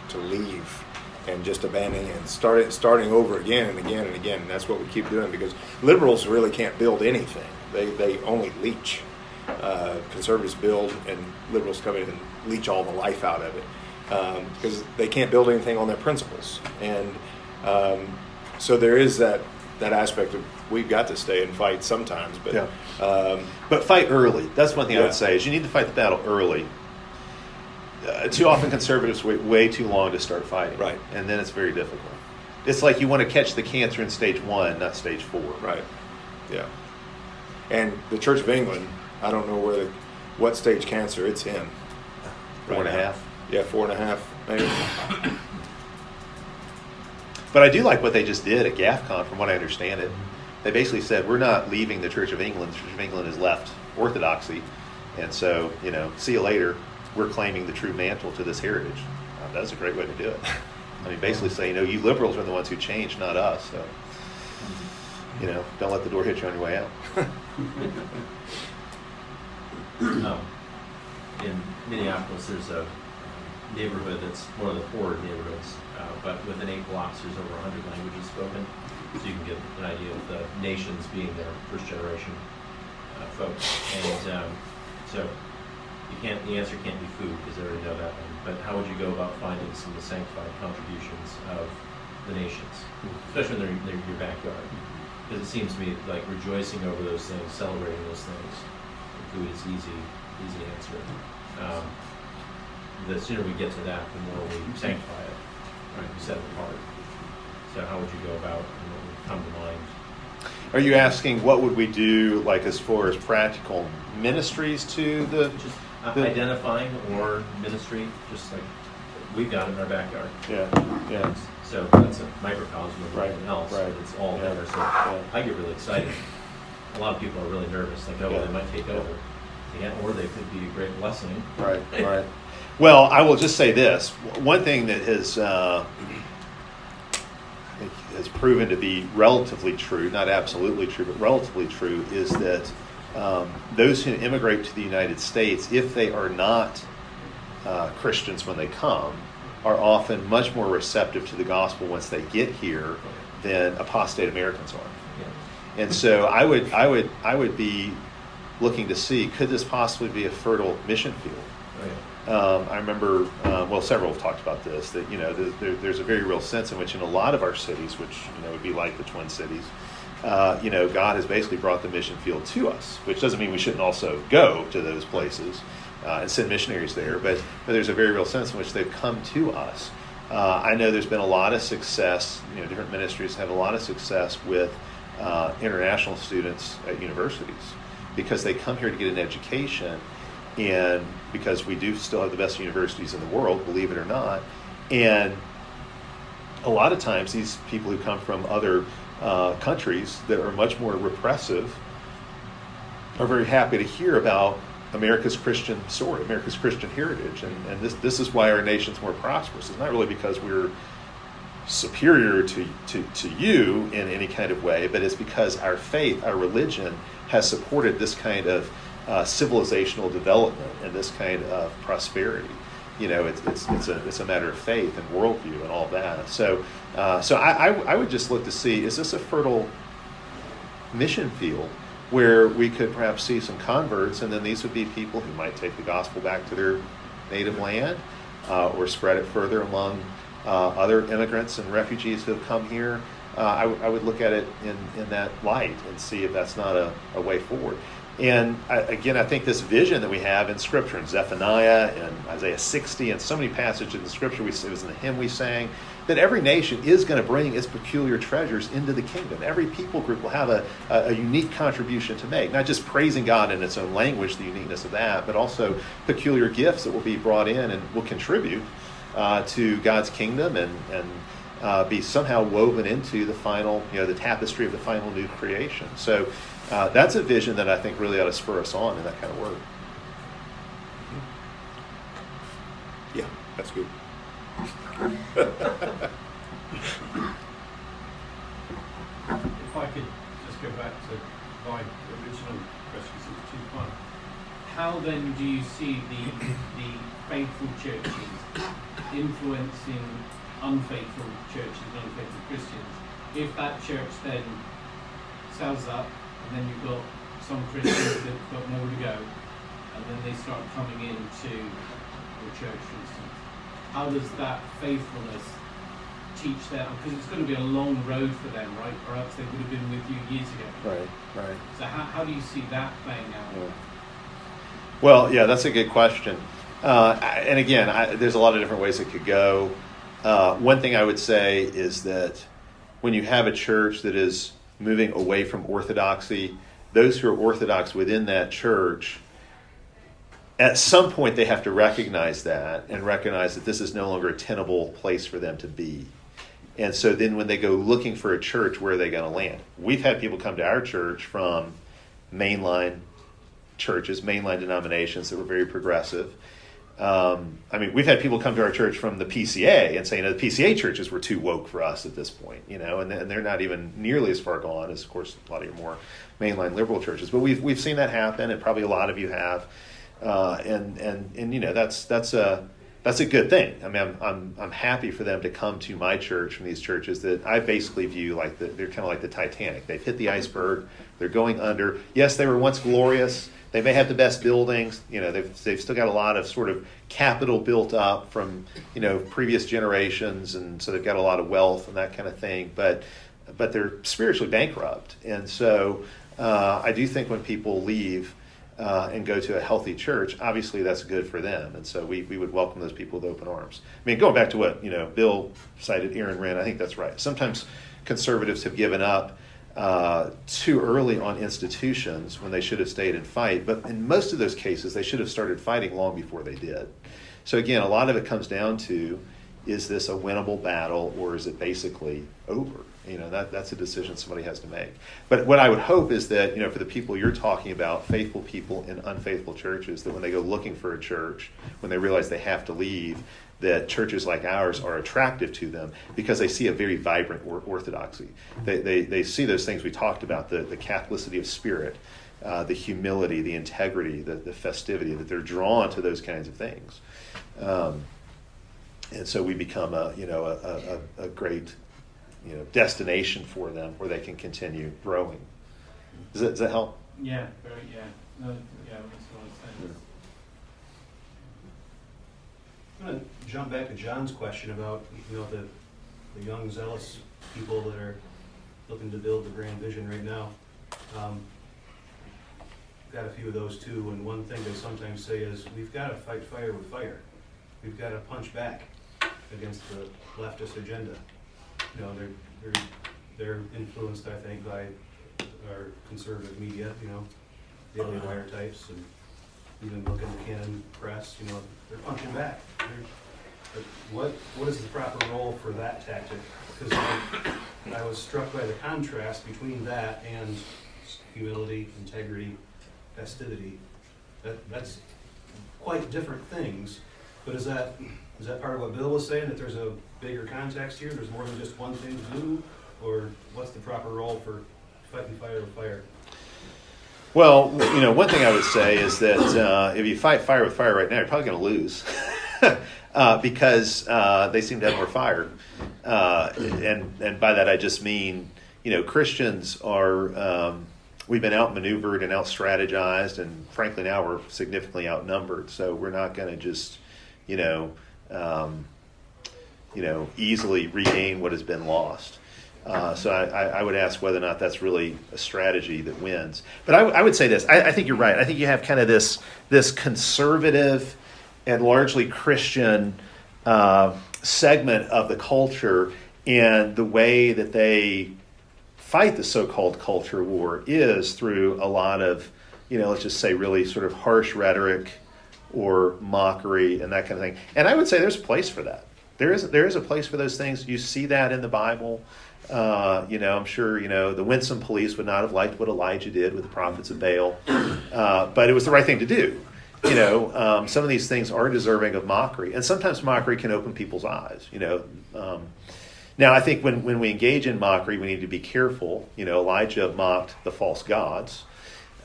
to leave and just abandoning and starting starting over again and again and again. And that's what we keep doing because liberals really can't build anything. They they only leech. Uh, conservatives build, and liberals come in and leech all the life out of it because um, they can't build anything on their principles. And um, so there is that that aspect of we've got to stay and fight sometimes, but Yeah. um, But fight early. That's one thing I would say is you need to fight the battle early. Uh, too often conservatives wait way too long to start fighting, Right. And then it's very difficult. It's like you want to catch the cancer in stage one, not stage four. right, yeah. And the Church of England, I don't know where the, what stage cancer it's in. Four and a half. Yeah, four and a half, maybe. But I do like what they just did at GAFCON, from what I understand it. They basically said, we're not leaving the Church of England. The Church of England has left Orthodoxy. And so, you know, see you later. We're claiming the true mantle to this heritage. Uh, that's a great way to do it. I mean, basically saying, you know, you liberals are the ones who changed, not us. So, you know, don't let the door hit you on your way out. Um, in Minneapolis, there's a neighborhood that's one of the poorer neighborhoods, uh, but within eight blocks, there's over 100 languages spoken. So you can get an idea of the nations being their first generation uh, folks. And um, so you can't, the answer can't be food because they already know that one. But how would you go about finding some of the sanctified contributions of the nations, mm-hmm. especially in their, their, your backyard? Mm-hmm. Because it seems to me like rejoicing over those things, celebrating those things, food is easy, easy answer. Um, the sooner we get to that, the more we mm-hmm. sanctify it, right? We set it apart. So how would you go about, and what would come to mind? Are you asking what would we do, like as far as practical ministries to the? Just The- identifying or ministry, just like we've got in our backyard. Yeah, yeah. So that's a microcosm of Right, everything else. right. It's all Yeah, there. So yeah. I get really excited. A lot of people are really nervous, like, oh, Yeah. they might take over. Yeah, or they could be a great blessing. Right, right. Well, I will just say this. One thing that has, uh, has proven to be relatively true, not absolutely true, but relatively true, is that um, those who immigrate to the United States, if they are not uh, Christians when they come, are often much more receptive to the gospel once they get here than apostate Americans are. Yeah. And so I would, I would, I would be looking to see could this possibly be a fertile mission field? Oh, yeah. Um, I remember, uh, well, several have talked about this. That you know, there, there, there's a very real sense in which, in a lot of our cities, which you know would be like the Twin Cities, uh, you know, God has basically brought the mission field to us. Which doesn't mean we shouldn't also go to those places uh, and send missionaries there, but but there's a very real sense in which they've come to us. Uh, I know there's been a lot of success. You know, different ministries have a lot of success with uh, international students at universities because they come here to get an education and because we do still have the best universities in the world, believe it or not. And a lot of times, these people who come from other uh, countries that are much more repressive are very happy to hear about America's Christian story, America's Christian heritage. And, and this, this is why our nation's more prosperous. It's not really because we're superior to, to, to you in any kind of way, but it's because our faith, our religion, has supported this kind of uh, civilizational development and this kind of prosperity. You know, it's, it's, it's, a, it's a matter of faith and worldview and all that. So, uh, so I, I, I would just look to see is this a fertile mission field where we could perhaps see some converts, and then these would be people who might take the gospel back to their native land uh, or spread it further among uh, other immigrants and refugees who have come here. Uh, I, w- I would look at it in, in that light and see if that's not a, a way forward. And I, again, I think this vision that we have in Scripture, in Zephaniah and Isaiah 60, and so many passages in the Scripture, we, it was in the hymn we sang, that every nation is going to bring its peculiar treasures into the kingdom. Every people group will have a, a, a unique contribution to make, not just praising God in its own language, the uniqueness of that, but also peculiar gifts that will be brought in and will contribute uh, to God's kingdom and, and uh, be somehow woven into the final, you know, the tapestry of the final new creation. So uh, that's a vision that I think really ought to spur us on in that kind of work. Yeah, that's good. If I could just go back to my original question, sort of two part. how then do you see the the faithful churches influencing unfaithful churches and unfaithful Christians? If that church then sells up, and then you've got some Christians that've got nowhere to go, and then they start coming into your church, for instance, how does that faithfulness teach them? Because it's going to be a long road for them, right? Or else they would have been with you years ago. Right, right. So how, how do you see that playing out? Yeah. Well, yeah, that's a good question. Uh, and again, I, there's a lot of different ways it could go. Uh, one thing I would say is that when you have a church that is moving away from orthodoxy, those who are orthodox within that church, at some point they have to recognize that and recognize that this is no longer a tenable place for them to be. And so then when they go looking for a church, where are they going to land? We've had people come to our church from mainline churches, mainline denominations that were very progressive. Um, I mean, we've had people come to our church from the PCA and say, you know, the PCA churches were too woke for us at this point, you know, and, and they're not even nearly as far gone as, of course, a lot of your more mainline liberal churches. But we've we've seen that happen, and probably a lot of you have, uh, and and and you know, that's that's a that's a good thing. I mean, I'm, I'm, I'm happy for them to come to my church from these churches that I basically view like the, they're kind of like the Titanic. They've hit the iceberg. They're going under. Yes, they were once glorious. They may have the best buildings. You know, they've, they've still got a lot of sort of capital built up from, you know, previous generations. And so they've got a lot of wealth and that kind of thing. But, but they're spiritually bankrupt. And so uh, I do think when people leave, uh, and go to a healthy church, obviously that's good for them. And so we, we would welcome those people with open arms. I mean, going back to what, you know, Bill cited Aaron Renn, I think that's right. Sometimes conservatives have given up uh, too early on institutions when they should have stayed and fight. But in most of those cases, they should have started fighting long before they did. So again, a lot of it comes down to is this a winnable battle or is it basically over? You know, that, that's a decision somebody has to make. But what I would hope is that, you know, for the people you're talking about, faithful people in unfaithful churches, that when they go looking for a church, when they realize they have to leave, that churches like ours are attractive to them because they see a very vibrant orthodoxy. They, they, they see those things we talked about the, the Catholicity of spirit, uh, the humility, the integrity, the, the festivity, that they're drawn to those kinds of things. Um, and so we become a, you know, a, a, a great you know, destination for them where they can continue growing. Does that, does that help? Yeah, very, yeah. No, yeah, makes a lot of sense. I'm going to jump back to John's question about, you know, the, the young, zealous people that are looking to build the grand vision right now. Um, got a few of those too, and one thing they sometimes say is, we've got to fight fire with fire. We've got to punch back against the leftist agenda. You know, they're, they're, they're influenced, I think, by our conservative media, you know, Daily Wire types, and even looking at the Canon Press, you know, they're punching back. But what, what is the proper role for that tactic? Because I, I was struck by the contrast between that and humility, integrity, festivity. That, that's quite different things. But is that is that part of what Bill was saying, that there's a bigger context here, there's more than just one thing to do? Or what's the proper role for fighting fire with fire? Well, you know, one thing I would say is that uh, if you fight fire with fire right now, you're probably going to lose. uh, because uh, they seem to have more fire. Uh, and, and by that I just mean, you know, Christians are, um, we've been outmaneuvered and outstrategized, and frankly now we're significantly outnumbered. So we're not going to just, you know, um, you know, easily regain what has been lost. Uh, so I, I, would ask whether or not that's really a strategy that wins. But I, I would say this: I, I, think you're right. I think you have kind of this this conservative and largely Christian uh, segment of the culture, and the way that they fight the so-called culture war is through a lot of, you know, let's just say really sort of harsh rhetoric or mockery and that kind of thing. And I would say there's a place for that. There is there is a place for those things. You see that in the Bible. Uh, you know, I'm sure you know the winsome police would not have liked what Elijah did with the prophets of Baal, uh, but it was the right thing to do. You know, um, some of these things are deserving of mockery, and sometimes mockery can open people's eyes. You know, um, now I think when when we engage in mockery, we need to be careful. You know, Elijah mocked the false gods.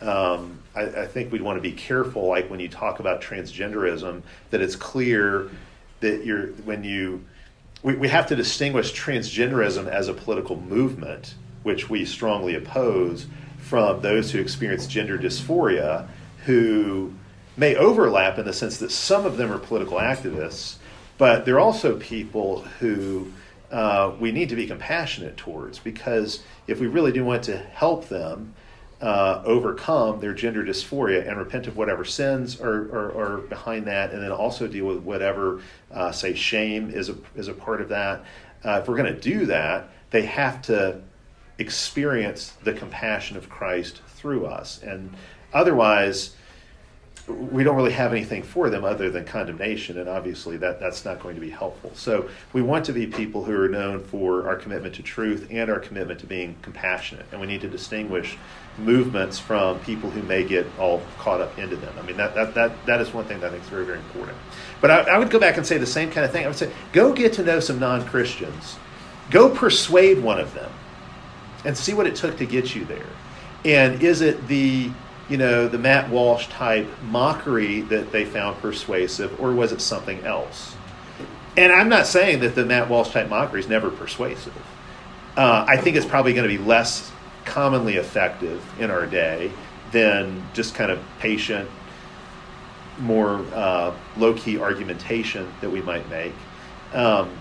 um, I, I, think we'd want to be careful, like when you talk about transgenderism, that it's clear that you're when you we, we have to distinguish transgenderism as a political movement, which we strongly oppose, from those who experience gender dysphoria, who may overlap in the sense that some of them are political activists, but they're also people who uh, we need to be compassionate towards because if we really do want to help them uh, overcome their gender dysphoria and repent of whatever sins are, are, are behind that, and then also deal with whatever, uh, say, shame is a, is a part of that. Uh, if we're going to do that, they have to experience the compassion of Christ through us. And otherwise, we don't really have anything for them other than condemnation, and obviously that, that's not going to be helpful. So we want to be people who are known for our commitment to truth and our commitment to being compassionate, and we need to distinguish movements from people who may get all caught up into them. I mean, that, that, that, that is one thing that I think is very, very important. But I, I would go back and say the same kind of thing. I would say, go get to know some non Christians, go persuade one of them, and see what it took to get you there. And is it the you know, the Matt Walsh type mockery that they found persuasive, or was it something else? And I'm not saying that the Matt Walsh type mockery is never persuasive. Uh, I think it's probably going to be less commonly effective in our day than just kind of patient, more uh, low key argumentation that we might make. Um,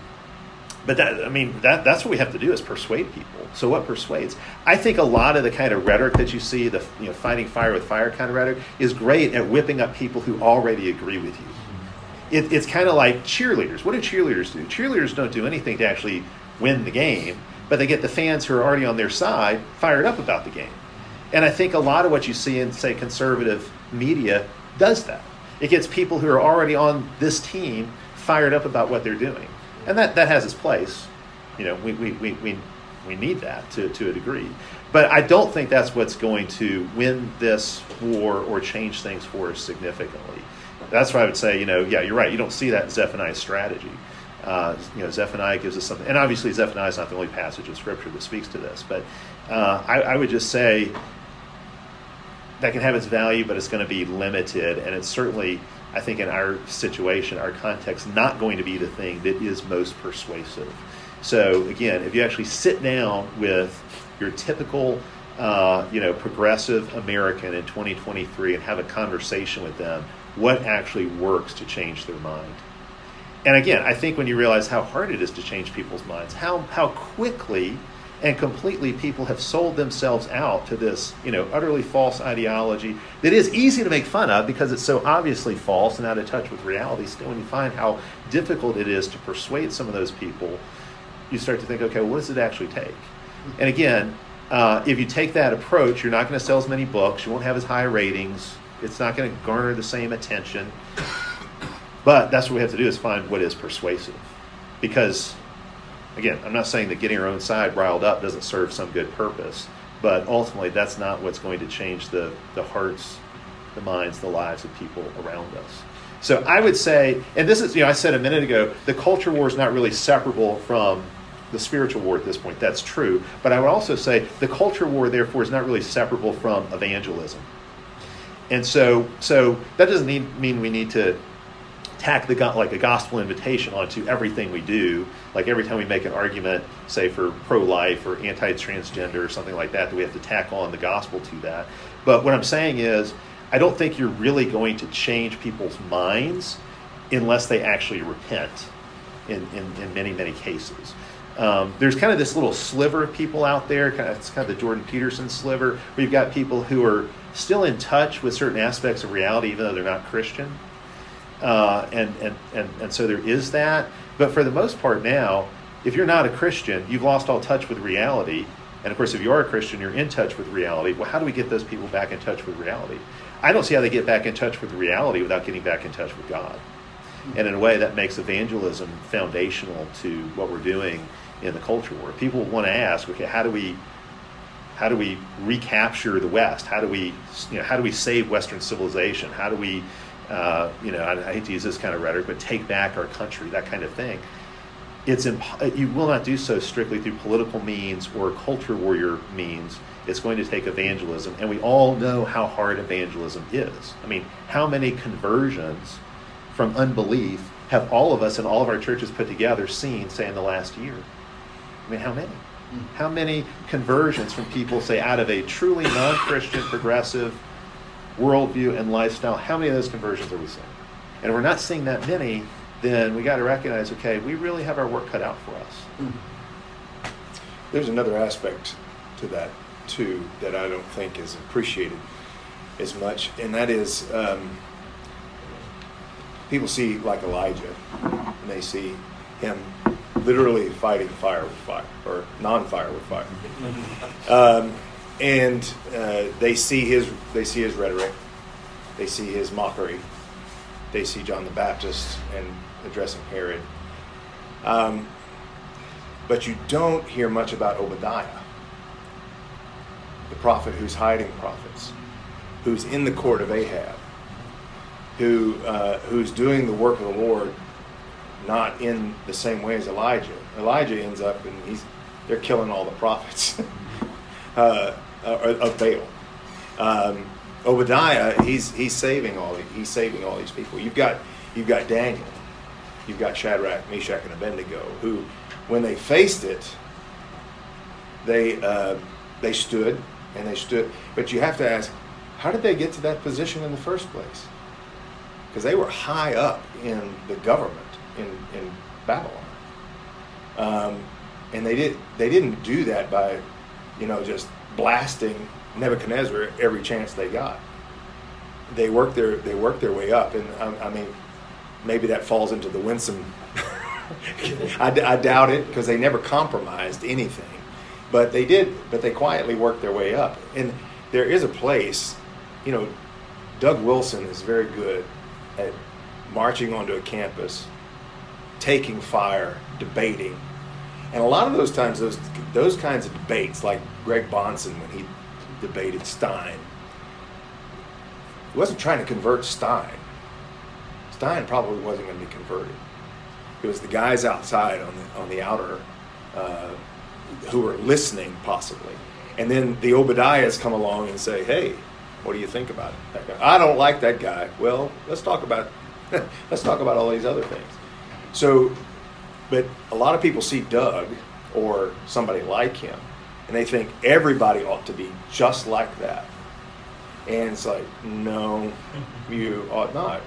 but that, I mean, that, that's what we have to do is persuade people. So what persuades? I think a lot of the kind of rhetoric that you see, the you know, fighting fire with fire kind of rhetoric, is great at whipping up people who already agree with you. It, it's kind of like cheerleaders. What do cheerleaders do? Cheerleaders don't do anything to actually win the game, but they get the fans who are already on their side fired up about the game. And I think a lot of what you see in, say, conservative media does that. It gets people who are already on this team fired up about what they're doing. And that, that has its place. You know, we, we, we, we we need that to, to a degree. But I don't think that's what's going to win this war or change things for us significantly. That's why I would say, you know, yeah, you're right. You don't see that in Zephaniah's strategy. Uh, you know, Zephaniah gives us something, and obviously Zephaniah is not the only passage in Scripture that speaks to this. But uh, I, I would just say that can have its value, but it's going to be limited, and it's certainly, I think, in our situation, our context, not going to be the thing that is most persuasive. So again, if you actually sit down with your typical, uh, you know, progressive American in 2023 and have a conversation with them, what actually works to change their mind? And again, I think when you realize how hard it is to change people's minds, how how quickly and completely people have sold themselves out to this, you know, utterly false ideology that is easy to make fun of because it's so obviously false and out of touch with reality. Still, when you find how difficult it is to persuade some of those people you start to think, okay, well, what does it actually take? And again, uh, if you take that approach, you're not going to sell as many books, you won't have as high ratings, it's not going to garner the same attention. But that's what we have to do is find what is persuasive. Because, again, I'm not saying that getting our own side riled up doesn't serve some good purpose, but ultimately that's not what's going to change the, the hearts, the minds, the lives of people around us. So I would say, and this is, you know, I said a minute ago, the culture war is not really separable from the spiritual war at this point. That's true. But I would also say the culture war, therefore, is not really separable from evangelism. And so, so that doesn't mean, mean we need to tack the like a gospel invitation onto everything we do. Like every time we make an argument, say for pro-life or anti-transgender or something like that, that we have to tack on the gospel to that. But what I'm saying is, I don't think you're really going to change people's minds unless they actually repent in, in, in many, many cases. Um, there's kind of this little sliver of people out there. Kind of, it's kind of the Jordan Peterson sliver. We've got people who are still in touch with certain aspects of reality, even though they're not Christian. Uh, and, and, and, and so there is that. But for the most part now, if you're not a Christian, you've lost all touch with reality. And of course, if you are a Christian, you're in touch with reality. Well, how do we get those people back in touch with reality? I don't see how they get back in touch with reality without getting back in touch with God. And in a way, that makes evangelism foundational to what we're doing in the culture war. People want to ask, okay, how do we how do we recapture the West? How do we you know how do we save Western civilization? How do we uh, you know I, I hate to use this kind of rhetoric, but take back our country, that kind of thing. it's imp- you will not do so strictly through political means or culture warrior means. It's going to take evangelism, and we all know how hard evangelism is. I mean, how many conversions from unbelief have all of us in all of our churches put together seen, say, in the last year? I mean, how many? How many conversions from people, say, out of a truly non Christian, progressive worldview and lifestyle? How many of those conversions are we seeing? And if we're not seeing that many, then we got to recognize okay, we really have our work cut out for us. There's another aspect to that, too, that I don't think is appreciated as much, and that is um, people see like Elijah, and they see him literally fighting fire with fire, or non-fire with fire, um, and uh, they see his they see his rhetoric, they see his mockery, they see John the Baptist and addressing Herod. Um, but you don't hear much about Obadiah, the prophet who's hiding prophets, who's in the court of Ahab, who uh, who's doing the work of the Lord, not in the same way as Elijah. Elijah ends up and he's they're killing all the prophets uh, of Baal. Um, Obadiah, he's he's saving all he's saving all these people. You've got you've got Daniel, you've got Shadrach, Meshach, and Abednego, who, when they faced it, they uh, they stood and they stood. But you have to ask, how did they get to that position in the first place? Because they were high up in the government in in Babylon, um, and they did they didn't do that by, you know, just blasting Nebuchadnezzar every chance they got. They worked their they worked their way up, and I, I mean, maybe that falls into the winsome. I, I, doubt it because they never compromised anything, but they did. But they quietly worked their way up, and there is a place. You know, Doug Wilson is very good at marching onto a campus, taking fire, debating, and a lot of those times, those those kinds of debates, like Greg Bahnsen when he debated Stein. He wasn't trying to convert Stein. Stein probably wasn't going to be converted. It was the guys outside on the on the outer uh, who were listening, possibly. And then the Obadiahs come along and say, "Hey, what do you think about it? I don't like that guy. Well, let's talk about let's talk about all these other things." So, but a lot of people see Doug or somebody like him and they think everybody ought to be just like that. And it's like, no, you ought not.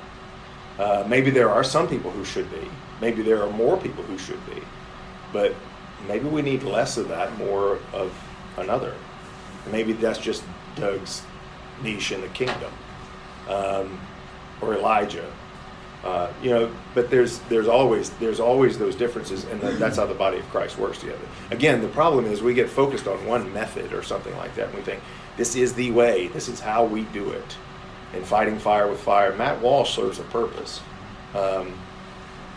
Uh, maybe there are some people who should be. Maybe there are more people who should be. But maybe we need less of that, more of another. Maybe that's just Doug's niche in the kingdom, um, or Elijah. Uh, you know, but there's there's always there's always those differences, and that's how the body of Christ works together. Again, the problem is we get focused on one method or something like that, and we think this is the way, this is how we do it. And fighting fire with fire, Matt Walsh serves a purpose, um,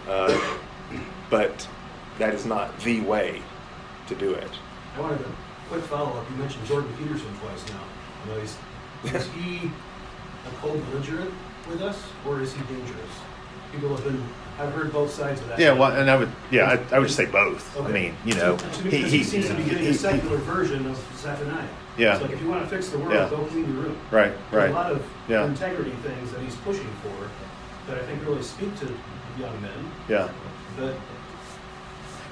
uh, but that is not the way to do it. I wanted a quick follow up. You mentioned Jordan Peterson twice now. You know, is, is he a co-belligerent with us, or is he dangerous? People have been. I've heard both sides of that. Yeah, well, and I would, yeah, I, I would say both. Okay. I mean, you know, to, to he, he, he, seems to be getting a secular version of Zephaniah. Yeah. It's like if you want to fix the world, yeah. go clean your room. Right, right. a lot of yeah. integrity things that he's pushing for that I think really speak to young men. Yeah. But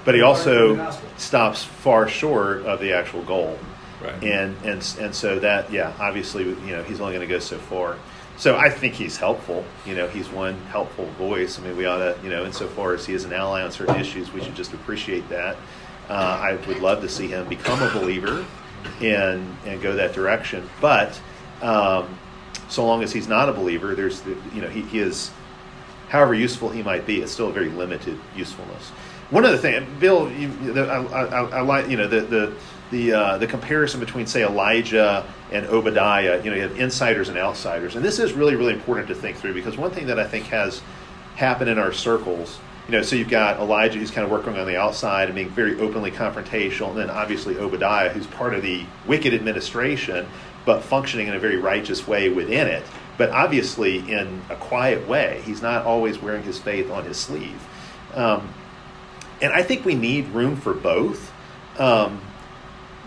but he also stops far short of the actual goal. Right. And and and so that yeah, obviously you know he's only going to go so far. So I think he's helpful. You know, he's one helpful voice. I mean, we ought to, you know, insofar as he is an ally on certain issues, we should just appreciate that. Uh, I would love to see him become a believer and and go that direction. But um, so long as he's not a believer, there's, you know, he, he is, however useful he might be, it's still a very limited usefulness. One other thing, Bill, you, I, I, I like, you know, the the the uh, the comparison between say Elijah and Obadiah. You know, you have insiders and outsiders, and this is really really important to think through because one thing that I think has happened in our circles. You know, so you've got Elijah who's kind of working on the outside and being very openly confrontational, and then obviously Obadiah who's part of the wicked administration, but functioning in a very righteous way within it. But obviously in a quiet way. He's not always wearing his faith on his sleeve. Um, and I think we need room for both. Um,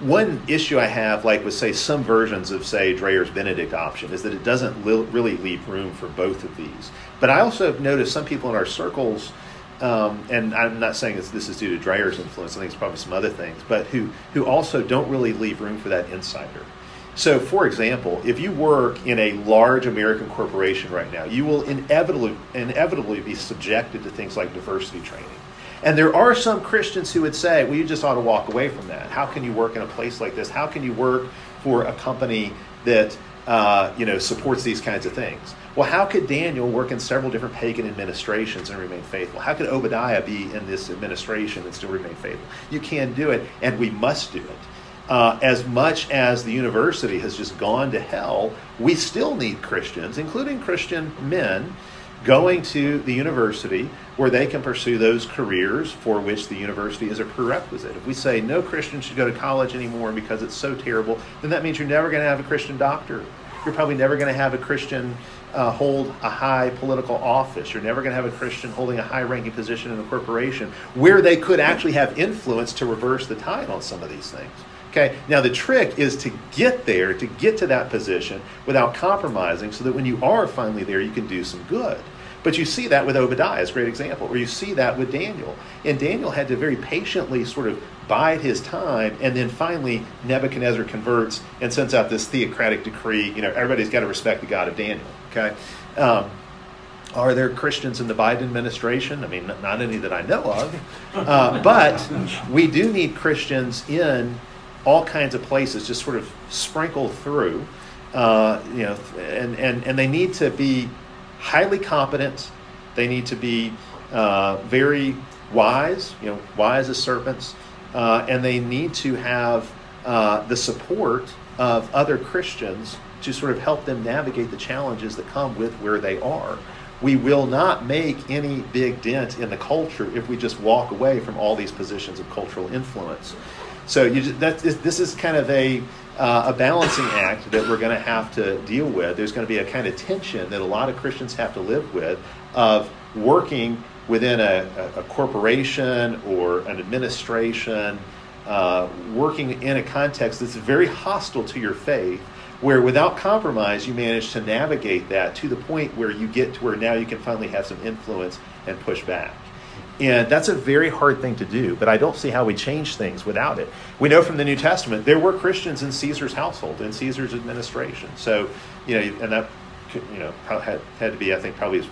one issue I have, like with say some versions of say Dreher's Benedict option, is that it doesn't li- really leave room for both of these. But I also have noticed some people in our circles, um, and I'm not saying this, this is due to Dreher's influence. I think it's probably some other things, but who who also don't really leave room for that insider. So, for example, if you work in a large American corporation right now, you will inevitably inevitably be subjected to things like diversity training and there are some Christians who would say, well, you just ought to walk away from that. How can you work in a place like this? How can you work for a company that uh, you know supports these kinds of things? Well, how could Daniel work in several different pagan administrations and remain faithful? How could Obadiah be in this administration and still remain faithful? You can do it, and we must do it. Uh, as much as the university has just gone to hell, we still need Christians, including Christian men, going to the university where they can pursue those careers for which the university is a prerequisite. If we say no Christian should go to college anymore because it's so terrible, then that means you're never going to have a Christian doctor. You're probably never going to have a Christian uh, hold a high political office. You're never going to have a Christian holding a high ranking position in a corporation where they could actually have influence to reverse the tide on some of these things. Okay, now the trick is to get there, to get to that position without compromising, so that when you are finally there, you can do some good. But you see that with Obadiah as a great example, or you see that with Daniel. And Daniel had to very patiently sort of bide his time, and then finally Nebuchadnezzar converts and sends out this theocratic decree. You know, everybody's got to respect the God of Daniel. Okay. Um, are there Christians in the Biden administration? I mean, not any that I know of, uh, but we do need Christians in all kinds of places, just sort of sprinkled through. Uh, you know, and, and, and they need to be highly competent. They need to be uh, very wise, you know, wise as serpents, uh, and they need to have uh, the support of other Christians to sort of help them navigate the challenges that come with where they are. We will not make any big dent in the culture if we just walk away from all these positions of cultural influence. So you, that is, this is kind of a uh, a balancing act that we're going to have to deal with. There's going to be a kind of tension that a lot of Christians have to live with of working within a, a corporation or an administration, uh, working in a context that's very hostile to your faith, where without compromise you manage to navigate that to the point where you get to where now you can finally have some influence and push back. And that's a very hard thing to do, but I don't see how we change things without it. We know from the New Testament there were Christians in Caesar's household, in Caesar's administration. So, you know, and that, you know, had, had to be, I think, probably at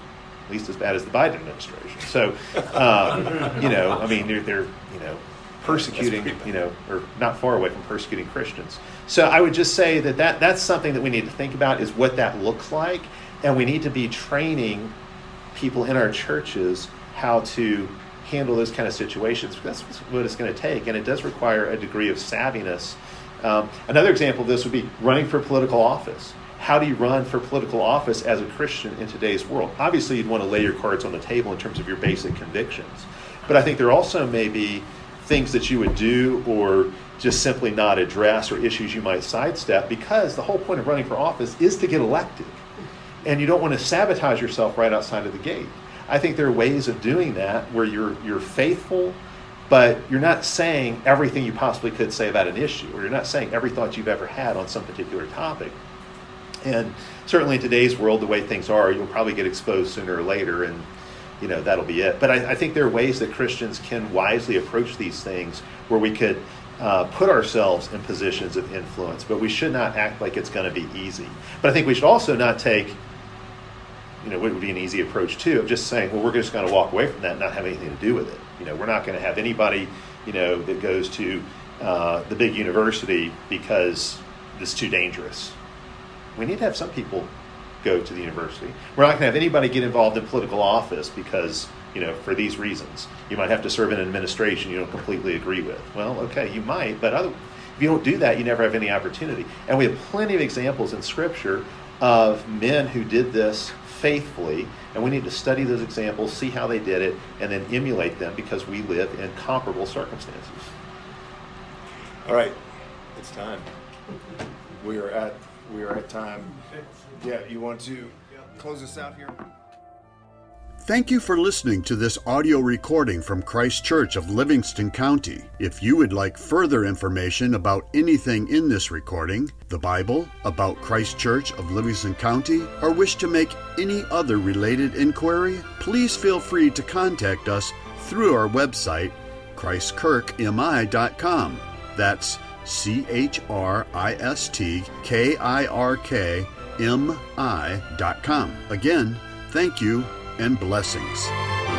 least as bad as the Biden administration. So, um, you know, I mean, they're, they're you know, persecuting, you know, or not far away from persecuting Christians. So I would just say that, that that's something that we need to think about is what that looks like. And we need to be training people in our churches how to handle those kind of situations. That's what it's going to take, and it does require a degree of savviness. Um, another example of this would be running for political office. How do you run for political office as a Christian in today's world? Obviously, you'd want to lay your cards on the table in terms of your basic convictions. But I think there also may be things that you would do or just simply not address or issues you might sidestep because the whole point of running for office is to get elected. And you don't want to sabotage yourself right outside of the gate. I think there are ways of doing that where you're you're faithful, but you're not saying everything you possibly could say about an issue, or you're not saying every thought you've ever had on some particular topic. And certainly in today's world, the way things are, you'll probably get exposed sooner or later, and you know that'll be it. But I, I think there are ways that Christians can wisely approach these things where we could uh, put ourselves in positions of influence, but we should not act like it's going to be easy. But I think we should also not take you know, it would be an easy approach too of just saying, well, we're just going to walk away from that and not have anything to do with it. You know, we're not going to have anybody, you know, that goes to uh, the big university because it's too dangerous. We need to have some people go to the university. We're not going to have anybody get involved in political office because, you know, for these reasons. You might have to serve in an administration you don't completely agree with. Well, okay, you might, but other, if you don't do that, you never have any opportunity. And we have plenty of examples in Scripture of men who did this faithfully, and we need to study those examples, see how they did it, and then emulate them because we live in comparable circumstances. All right, it's time. We are at we are at time. Yeah, you want to close us out here? Thank you for listening to this audio recording from Christ Church of Livingston County. If you would like further information about anything in this recording, the Bible, about Christ Church of Livingston County, or wish to make any other related inquiry, please feel free to contact us through our website, christkirkmi.com. That's C H R I S T K I R K M I.com. Again, thank you and blessings.